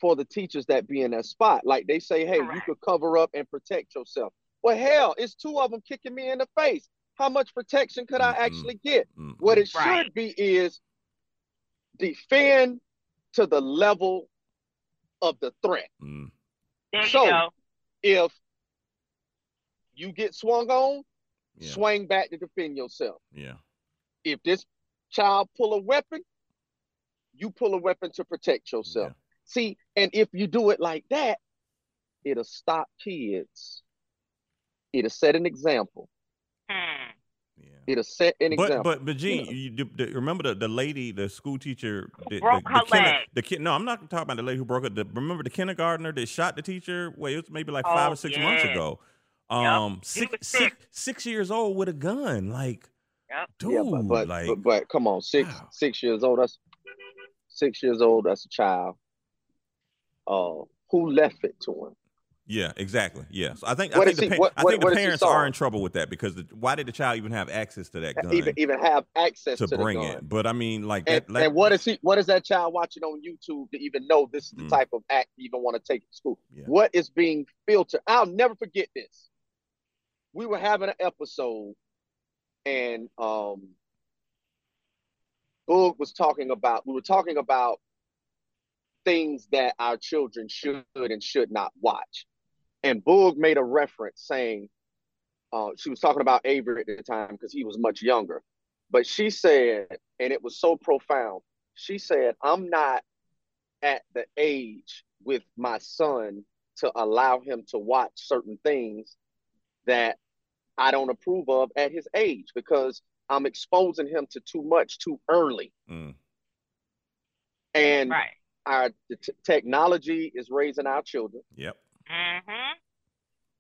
for the teachers that be in that spot. Like they say, hey, you could cover up and protect yourself. Well, hell, it's two of them kicking me in the face. How much protection could I actually get? Mm, What it Right. should be is defend to the level of the threat. mm, There So- you go. If you get swung on, yeah, swing back to defend yourself. yeah, If this child pull a weapon, you pull a weapon to protect yourself. yeah. See, and if you do it like that, it'll stop kids. It'll set an example. Hmm. yeah. It'll set an But example. but but Gene, know. you, you, the, remember the, the lady, the school teacher, the, broke the, her the, kinder- the kid. No, I'm not talking about the lady who broke it. The, remember the kindergartner that shot the teacher? Wait, it was maybe like five Oh, or six months ago. Um, He six, was six, six years old with a gun. Like, Yep. dude, yeah, but but, like, but but come on, six wow. six years old. That's six years old. That's a child. Uh, who left it to him? Yeah, exactly. Yeah, so I think What I think the, he- what- I think what the parents are in trouble with that because the, why did the child even have access to that gun Even even have access to to, bring the gun. it? But I mean, like And, that. like- and what is he? What is that child watching on YouTube to even know this is the Mm. type of act you even want to take to school? Yeah. What is being filtered? I'll never forget this. We were having an episode, and um, Boog was talking about. We were talking about things that our children should and should not watch, and Boog made a reference saying, uh, she was talking about Avery at the time because he was much younger. But she said, and it was so profound, she said, I'm not at the age with my son to allow him to watch certain things that I don't approve of at his age because I'm exposing him to too much too early. Mm, And Right. our the t- technology is raising our children. yep. Mm-hmm.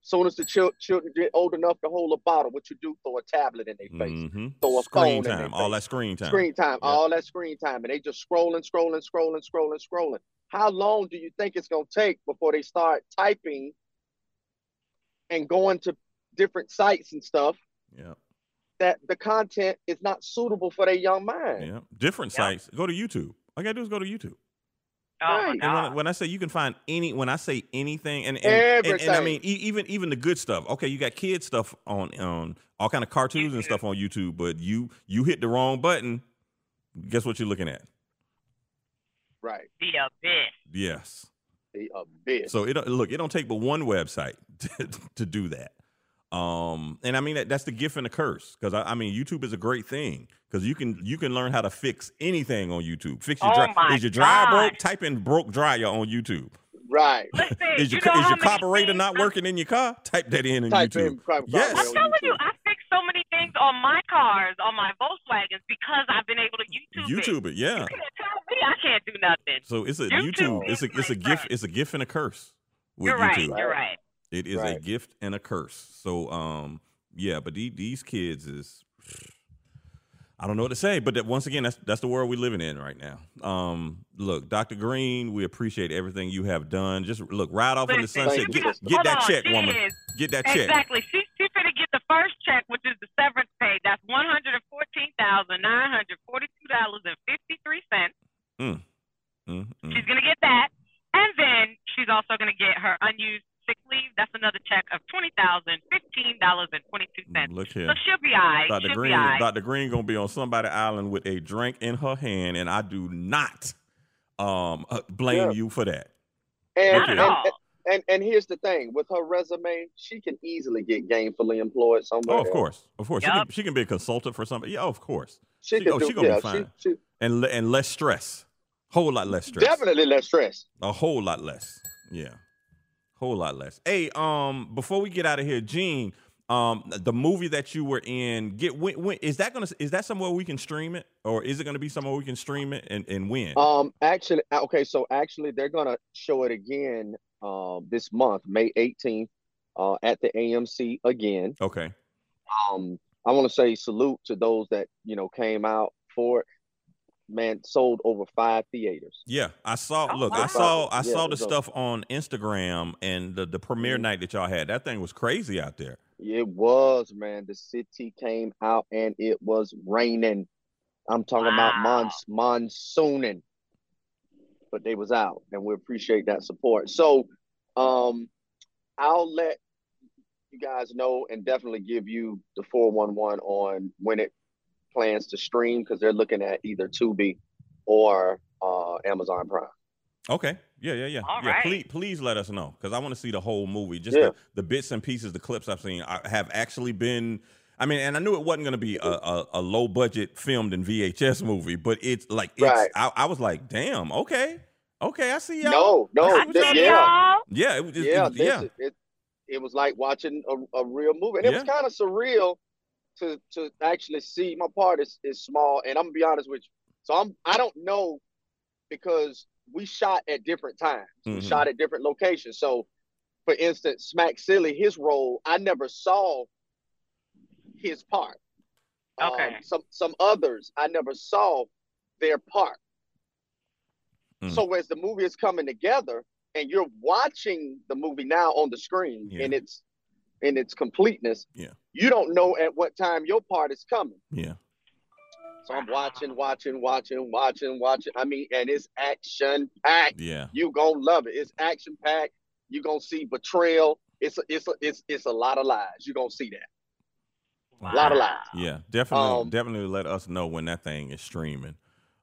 Soon as the chil- children get old enough to hold a bottle, what you do? Throw a tablet in their face. hmm Throw a phone Screen in their time, all face. that screen time. Screen time, Yeah. all that screen time, and they just scrolling, scrolling, scrolling, scrolling, scrolling. How long do you think it's gonna take before they start typing and going to different sites and stuff Yeah, that the content is not suitable for their young mind? yeah. Different Yep. sites. Go to YouTube. All you gotta do is go to YouTube. Oh Right. And when, I- when I say you can find any, when I say anything, and and, and, and I mean e- even even the good stuff. Okay, you got kid stuff on on all kind of cartoons and stuff mm-hmm. on YouTube, but you you hit the wrong button. Guess what you're looking at? Right, The abyss. Yes. the abyss. So it don't- look, it don't take but one website to, to do that. Um, and I mean that that's the gift and the curse because I, I mean YouTube is a great thing because you can you can learn how to fix anything on YouTube. Fix your Oh dry, is your dryer God. broke? Type in broke dryer on YouTube. right. Listen, Is your you know is your carburetor things not I- working in your car? Type that in on Type YouTube. in Yes. I'm on telling you, YouTube. I fixed so many things on my cars, on my Volkswagens, because I've been able to YouTube, it. YouTube it, yeah. You can't tell me I can't do nothing. So it's a YouTube YouTube. It's a it's a gift. friend. It's a gift and a curse with You're right. YouTube. You're right. It is a gift and a curse. So um yeah, but the, these kids is I don't know what to say, but that, once again, that's that's the world we're living in right now. Um, look, Dr. Greene, we appreciate everything you have done. Just look, ride off in the sunset. Get, get that on, check, woman. is- Get that check. Exactly. She she's gonna get the first check, which is the severance pay. That's one hundred and fourteen thousand nine hundred forty-two dollars and fifty-three cents. Mm, mm, mm. She's gonna get that, and then she's also gonna get her unused sick leave. That's another check of twenty thousand fifteen dollars and twenty-two cents. Look here, So here. she'll be alright. Dr. She'll Greene, be alright. Dr. Greene gonna be on somebody island with a drink in her hand, and I do not um uh, blame Yeah. you for that. And, Not at and, all. and and here's the thing: with her resume, she can easily get gainfully employed somewhere. Oh, of else. course, of course. She, can, she can be a consultant for somebody. Yeah, of course. She, She- can oh, do. she gonna be fine. She, she, And and less stress. Whole lot less stress. Definitely less stress. A whole lot less. Yeah. Whole lot less. Hey, um, before we get out of here, Gene, um, the movie that you were in, get when, when is that gonna is that somewhere we can stream it, or is it gonna be somewhere we can stream it and, and when? Um, actually, okay, so actually, they're gonna show it again um this month, May 18th, uh, at the AMC again. okay. Um, I want to say salute to those that you know came out for it. Man, sold over five theaters. Yeah, I saw. Oh, look, I wow. saw. I Yeah, saw the stuff on Instagram and the the premiere Mhm. night that y'all had. That thing was crazy out there. It was, man. The city came out and it was raining. I'm talking about mons- monsooning, but they was out, and we appreciate that support. So, um, I'll let you guys know and definitely give you the 411 on when it plans to stream because they're looking at either Tubi or uh, Amazon Prime. Okay. Yeah, yeah, yeah. All yeah. right. Please, please let us know because I want to see the whole movie. Just Yeah. the, the bits and pieces, the clips I've seen I have actually been. I mean, and I knew it wasn't going to be a, a, a low budget filmed in VHS movie, but it's like it's. Right. I, I was like, damn. Okay, okay. I see y'all. No, no, I I see th- y'all yeah. Yeah, it, was- it, yeah, it, yeah. this- It, it was like watching a, a real movie, and it was kind of surreal to to actually see. My part is, is small, and I'm gonna be honest with you. So I'm I don't know because we shot at different times. Mhm. We shot at different locations. So, for instance, Smack Silly, his role, I never saw his part. Okay. Um, some some others, I never saw their part. Mm. So as the movie is coming together, and you're watching the movie now on the screen Yeah. in its in its completeness, Yeah. you don't know at what time your part is coming. Yeah. So I'm watching, watching, watching, watching, watching. I mean, and it's action packed. Yeah. You gonna love it. It's action packed. You gonna see betrayal. It's a, it's a, it's it's a lot of lies. You gonna see that. A lot of lies. Yeah, definitely, Um, definitely let us know when that thing is streaming,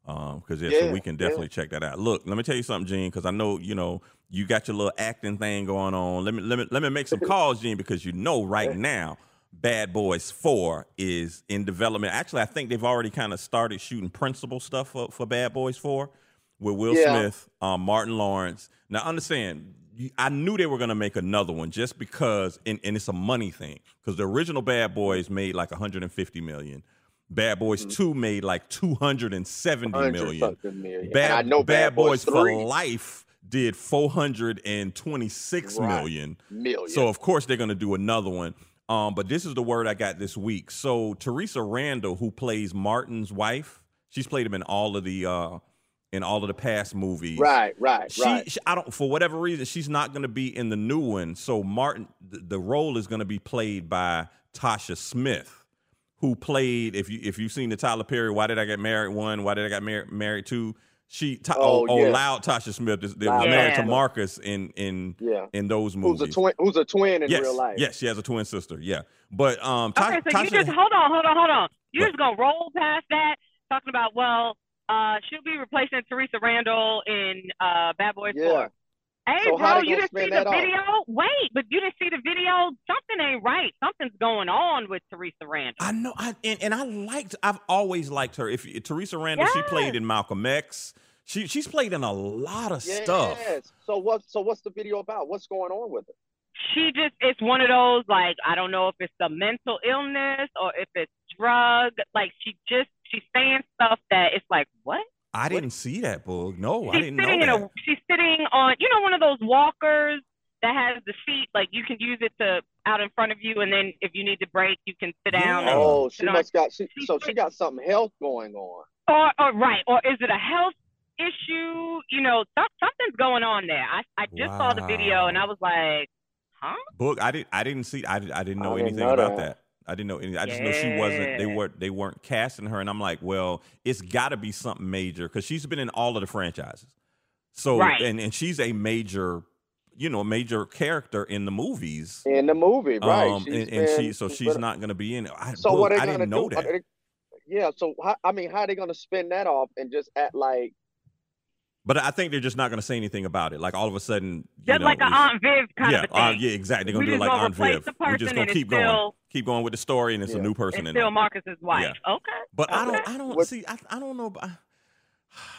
because yeah, so we can yeah. definitely check that out. Look, let me tell you something, Gene, because I know you know you got your little acting thing going on. Let me let me let me make some calls, Gene, because you know right now, Bad Boys Four is in development. Actually, I think they've already kind of started shooting principal stuff for, for Bad Boys Four with Will Yeah. Smith, um, Martin Lawrence. Now, understand, I knew they were going to make another one just because, and, and it's a money thing, because the original Bad Boys made like 150 million. Bad Boys Mm-hmm. 2 made like two hundred and seventy million. Bad, and I know Bad, Boys, for Life did 426 Right. million. million. So of course they're gonna do another one. Um, but this is the word I got this week. So Theresa Randle, who plays Martin's wife, she's played him in all of the uh in all of the past movies. right, right, She, right. she- I don't for whatever reason she's not going to be in the new one. So Martin, the, the role is going to be played by Tasha Smith, who played if you if you've seen the Tyler Perry Why Did I Get Married one, Why Did I Get Married Married two. She Ta- oh, Oh, oh yeah. loud Tasha Smith is, is Loud married to Marcus in in Yeah. in those movies. Who's a twin? Who's a twin in yes, real life? yes, she has a twin sister. Yeah, but um, Ta- Okay, so you just hold on, hold on, hold on. You What? just gonna roll past that, talking about well, uh, she'll be replacing Theresa Randle in uh Bad Boys Yeah. Four. Hey, So bro, they you gonna didn't see the that off? video? Wait, but you didn't see the video. Something ain't right. Something's going on with Theresa Randle. I know, I and, and I liked. I've always liked her. If Theresa Randle, she played in Malcolm X. She she's played in a lot of Yes. stuff. So what? So what's the video about? What's going on with it? she just it's one of those like I don't know if it's the mental illness or if it's drug. Like she just she's saying stuff that it's like what? I didn't see that Boog. No, I didn't know sitting in that. a she's sitting on you know one of those walkers that has the seat like you can use it to out in front of you and then if you need to break you can sit down Yeah. and, Oh, she you know, must got. She, she so she got something health going on. or or right or is it a health issue you know some, something's going on there I I just saw the video and I was like huh Boog. I didn't I didn't see. I, did, I didn't know I didn't anything know about that. that. I didn't know any. I just know she wasn't. They weren't. They weren't casting her, and I'm like, well, it's got to be something major because she's been in all of the franchises. So Right. and and she's a major, you know, major character in the movies. in the movie, right? Um, She's and, and she so she's she's not going to be in it. I, So Boog, what are they I gonna didn't know do? that. They- yeah. So how, I mean, how are they gonna spin that off and just act like? But I think they're just not going to say anything about it. Like all of a sudden, you just know, like an Aunt Viv kind yeah, of a uh, thing yeah, exactly. They're going to do it like gonna Aunt Viv. the We're just going to it's keep going, still- keep going with the story, and it's a new person it's in still there. Marcus's wife okay But I don't, I don't What- see. I, I don't know. About,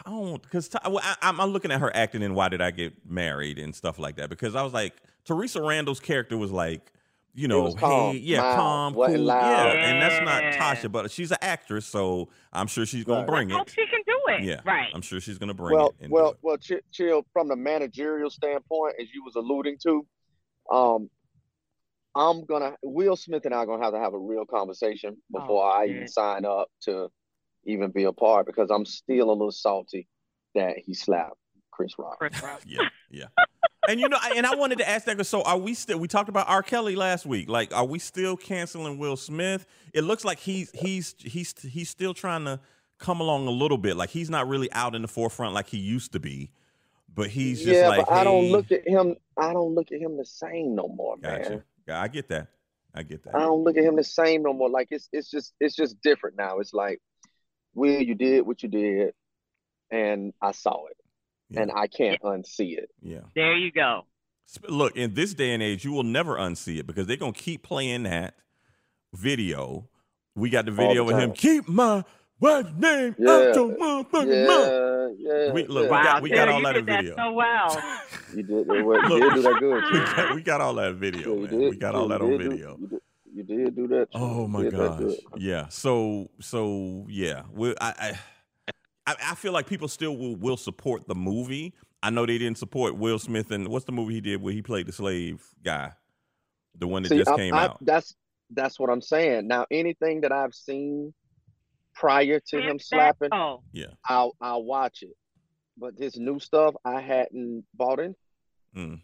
I don't because well, I, I'm I'm looking at her acting in Why Did I Get Married and stuff like that because I was like Theresa Randle's character was like you know was calm, hey yeah mild, calm cool loud. yeah and that's not Tasha but she's an actress so I'm sure she's gonna Right. bring Hope it she can do it. yeah Right. I'm sure she's gonna bring well, it and do well, well, chill, chill. From the managerial standpoint, as you was alluding to, um, I'm gonna Will Smith and I are gonna have to have a real conversation oh, before I even sign up to even be a part because I'm still a little salty that he slapped Chris Rock. Chris Rock. yeah yeah and you know and I wanted to ask that 'cause so are we still we talked about R Kelly last week like are we still canceling Will Smith it looks like he's he's he's he's still trying to come along a little bit like he's not really out in the forefront like he used to be but he's just yeah, like but I don't look at him. I don't look at him the same no more, gotcha man. Yeah I get that I get that. I don't look at him the same no more. Like it's it's just it's just different now. It's like, Will, you did what you did, and I saw it, Yeah. and I can't unsee it. yeah There you go. Look, in this day and age, you will never unsee it because they're gonna keep playing that video. We got the video the of him. Keep my wife's name Yeah. out your motherfucking mouth. Yeah, yeah. We- look, yeah. we wow, got- we got Taylor, all that in did video. so well. You did, it was- Look, did do that good. we, got, we got all that video, you man. did. We got all that you on did do- video. you did, you did do that. Oh my gosh. Yeah. So so yeah. We, I, I I I feel like people still will, will support the movie. I know they didn't support Will Smith and what's the movie he did where he played the slave guy? The one that See, just I- came I- out. That's that's what I'm saying. Now, anything that I've seen prior to him slapping, Oh, Yeah. I'll I'll watch it. But this new stuff, I hadn't bought in. Mm.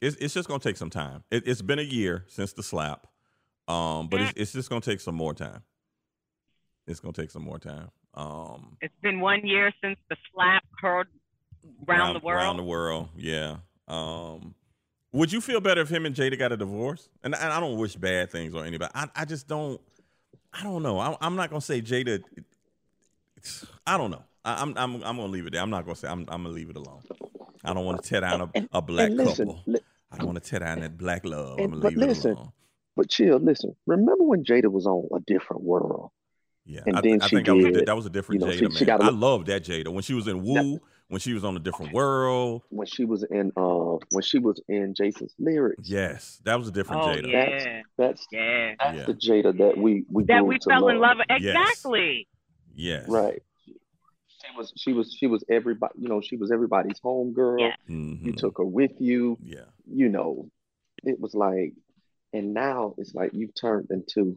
It's it's just gonna take some time. It, it's been a year since the slap, um, but it's it's just gonna take some more time. It's gonna take some more time. Um, it's been one year since the slap heard around, the world. around the world, yeah. Um, would you feel better if him and Jada got a divorce? And, and I don't wish bad things on anybody. I I just don't. I don't know. I, I'm not gonna say Jada. I don't know. I, I'm I'm I'm gonna leave it there. I'm not gonna say. I'm I'm gonna leave it alone. I don't want to tear down a, a black listen, couple. li- I don't want to tear down that black love. And- I'm gonna leave listen, it alone. but chill, listen. Remember when Jada was on a different world? Yeah, and I, then I she think that was, a, that was a different you know, Jada, she- man. she I love that Jada when she was in Woo, when she was on a different world. When she was in uh when she was in Jason's lyrics. Yes, that was a different oh Jada. yeah, That's yeah. that's Yeah. the Jada that we we That we to fell in love. love. with. Exactly. Yes, Right. She was she was she was everybody you know, she was everybody's home girl. Yeah. Mhm. You took her with you, Yeah, you know. It was like and now it's like you've turned into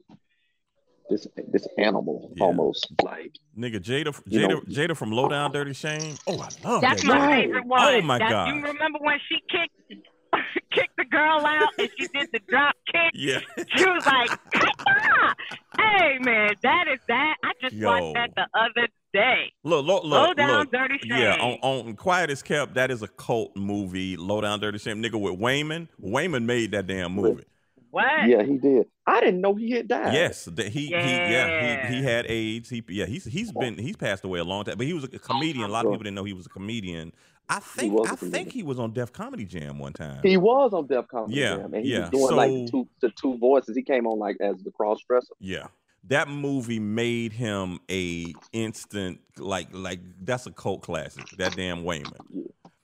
this this animal Yeah. almost like nigga, Jada, You Jada, know- Jada from Low Down Dirty Shame. Oh, I love That's that. my Jada. Right. favorite one. Oh, my That- gosh. You remember when she kicked kicked the girl out and she did the drop kick? Yeah, She was like, "Kata!" "Hey man, that is that." I just Yo. watched that the other day. look, look, Low look, down, look. dirty shame. Yeah, on, on Quiet as Kept, that is a cult movie. Low Down Dirty Shame, nigga with Wayman. Wayman made that damn movie. What? yeah, he did. I didn't know he had died. Yes, that he, he yeah Yeah. he, he had AIDS. He yeah he's he's been he's passed away a long time, but he was a oh, comedian. A lot of people didn't know he was a comedian. I think was a I think he was on Def Comedy Jam one time. He was on Def Comedy Yeah, Jam, and he yeah. was doing like the So- two the two voices. He came on like as the cross dresser. Yeah. That movie made him a instant like like that's a cult classic. That damn Wayman.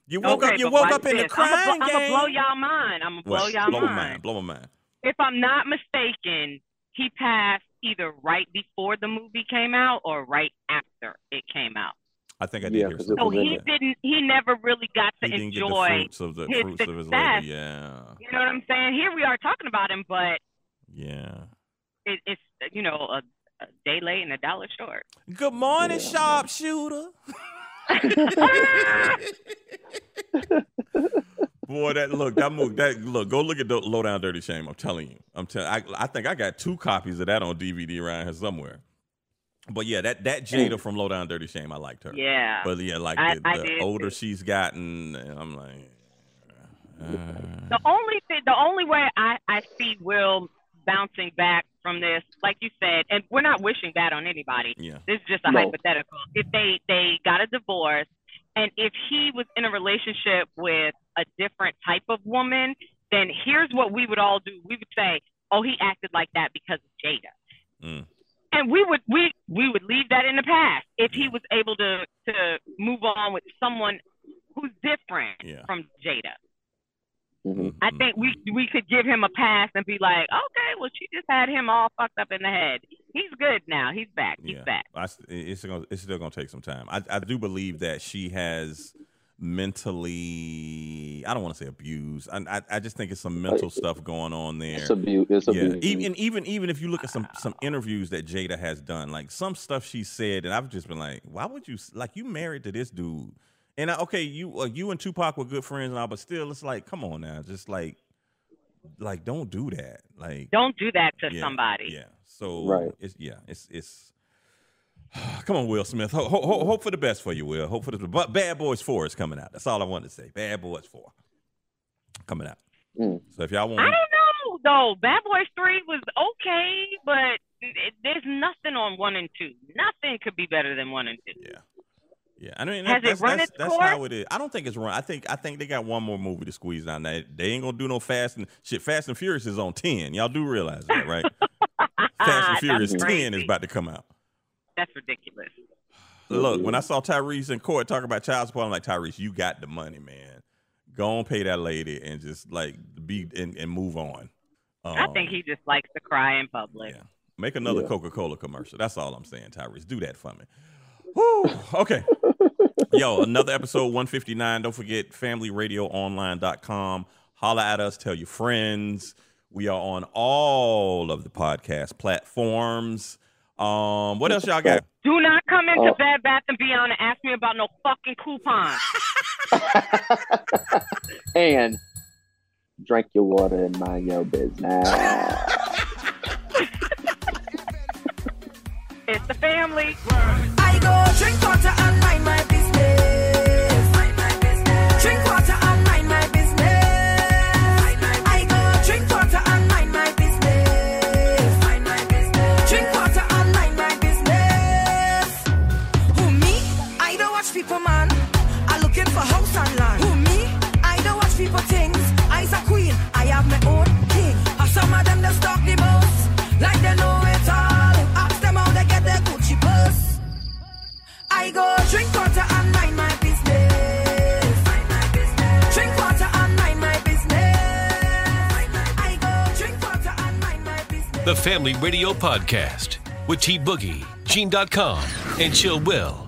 You woke Okay, up you woke watch up in the this. crying I'm gonna blow y'all mind. I'm gonna blow What? y'all blow my mind. mind. Blow my mind. If I'm not mistaken, he passed either right before the movie came out or right after it came out. I think I did Yeah, hear 'cause it something. So he there. didn't. He never really got to He the enjoy. fruits of the his fruits of his labor. Yeah. You know what I'm saying? Here we are talking about him, but Yeah. it, it's you know a, a day late and a dollar short. Good morning, Yeah. sharpshooter. Boy, that look, that move, that look, go look at the Low Down Dirty Shame. I'm telling you, I'm telling. I, I think I got two copies of that on DVD around here somewhere. But yeah, that that Jada from Low Down Dirty Shame, I liked her. Yeah. But yeah, like I- the, I the older too. she's gotten, and I'm like, uh, The only thing, the only way I, I see Will bouncing back from this, like you said, and we're not wishing that on anybody. yeah, This is just a No. hypothetical. If they they got a divorce, and if he was in a relationship with a different type of woman, then here's what we would all do. We would say, "Oh, he acted like that because of Jada." mm, and we would we we would leave that in the past if he was able to to move on with someone who's different Yeah. from Jada. Mhm. I think we we could give him a pass and be like, okay, well, she just had him all fucked up in the head. He's good now. He's back. He's yeah, back. I s it's gonna, it's still gonna take some time. I, I do believe that she has mentally. I don't want to say abused. I, I I just think it's some mental stuff going on there. It's abuse. It's yeah, abuse. even even even if you look at some some interviews that Jada has done, like some stuff she said, and I've just been like, why would you like you married to this dude? And I, okay, you uh, you and Tupac were good friends and all, but still, it's like, come on now, just like like don't do that. Like Don't do that to yeah, somebody. Yeah. So Right. it's yeah, it's it's. Come on, Will Smith. Ho- ho- ho- hope for the best for you, Will. Hope for the but Bad Boys Four is coming out. That's all I wanted to say. Bad Boys Four coming out. Mm. So if y'all want, I don't know though. Bad Boys Three was okay, but it, there's nothing on one and two. Nothing could be better than one and two. Yeah. Yeah, I mean Has it that's, run that's, its that's course? how it is. I don't think it's run. I think I think they got one more movie to squeeze down. They, they ain't gonna do no Fast and shit. Fast and Furious is on ten. Y'all do realize that, right? Fast and Furious ten is about to come out. That's ridiculous. Look, when I saw Tyrese in court talking about child support, I'm like, Tyrese, you got the money, man. Go and pay that lady and just like be and, and move on. I Um, think he just likes to cry in public. Yeah. Make another Yeah. Coca Cola commercial. That's all I'm saying, Tyrese. Do that for me. Woo. Okay. Yo, another episode 159. Don't forget familyradioonline.com. Holla at us. Tell your friends. We are on all of the podcast platforms. Um, what else y'all got? Do not come into Oh. Bed Bath and Beyond and ask me about no fucking coupons. and drink your water and mind your business. it's the family. I go drink water and mind my The Family Radio Podcast with T Boogie, Gene.com, and Chill Will.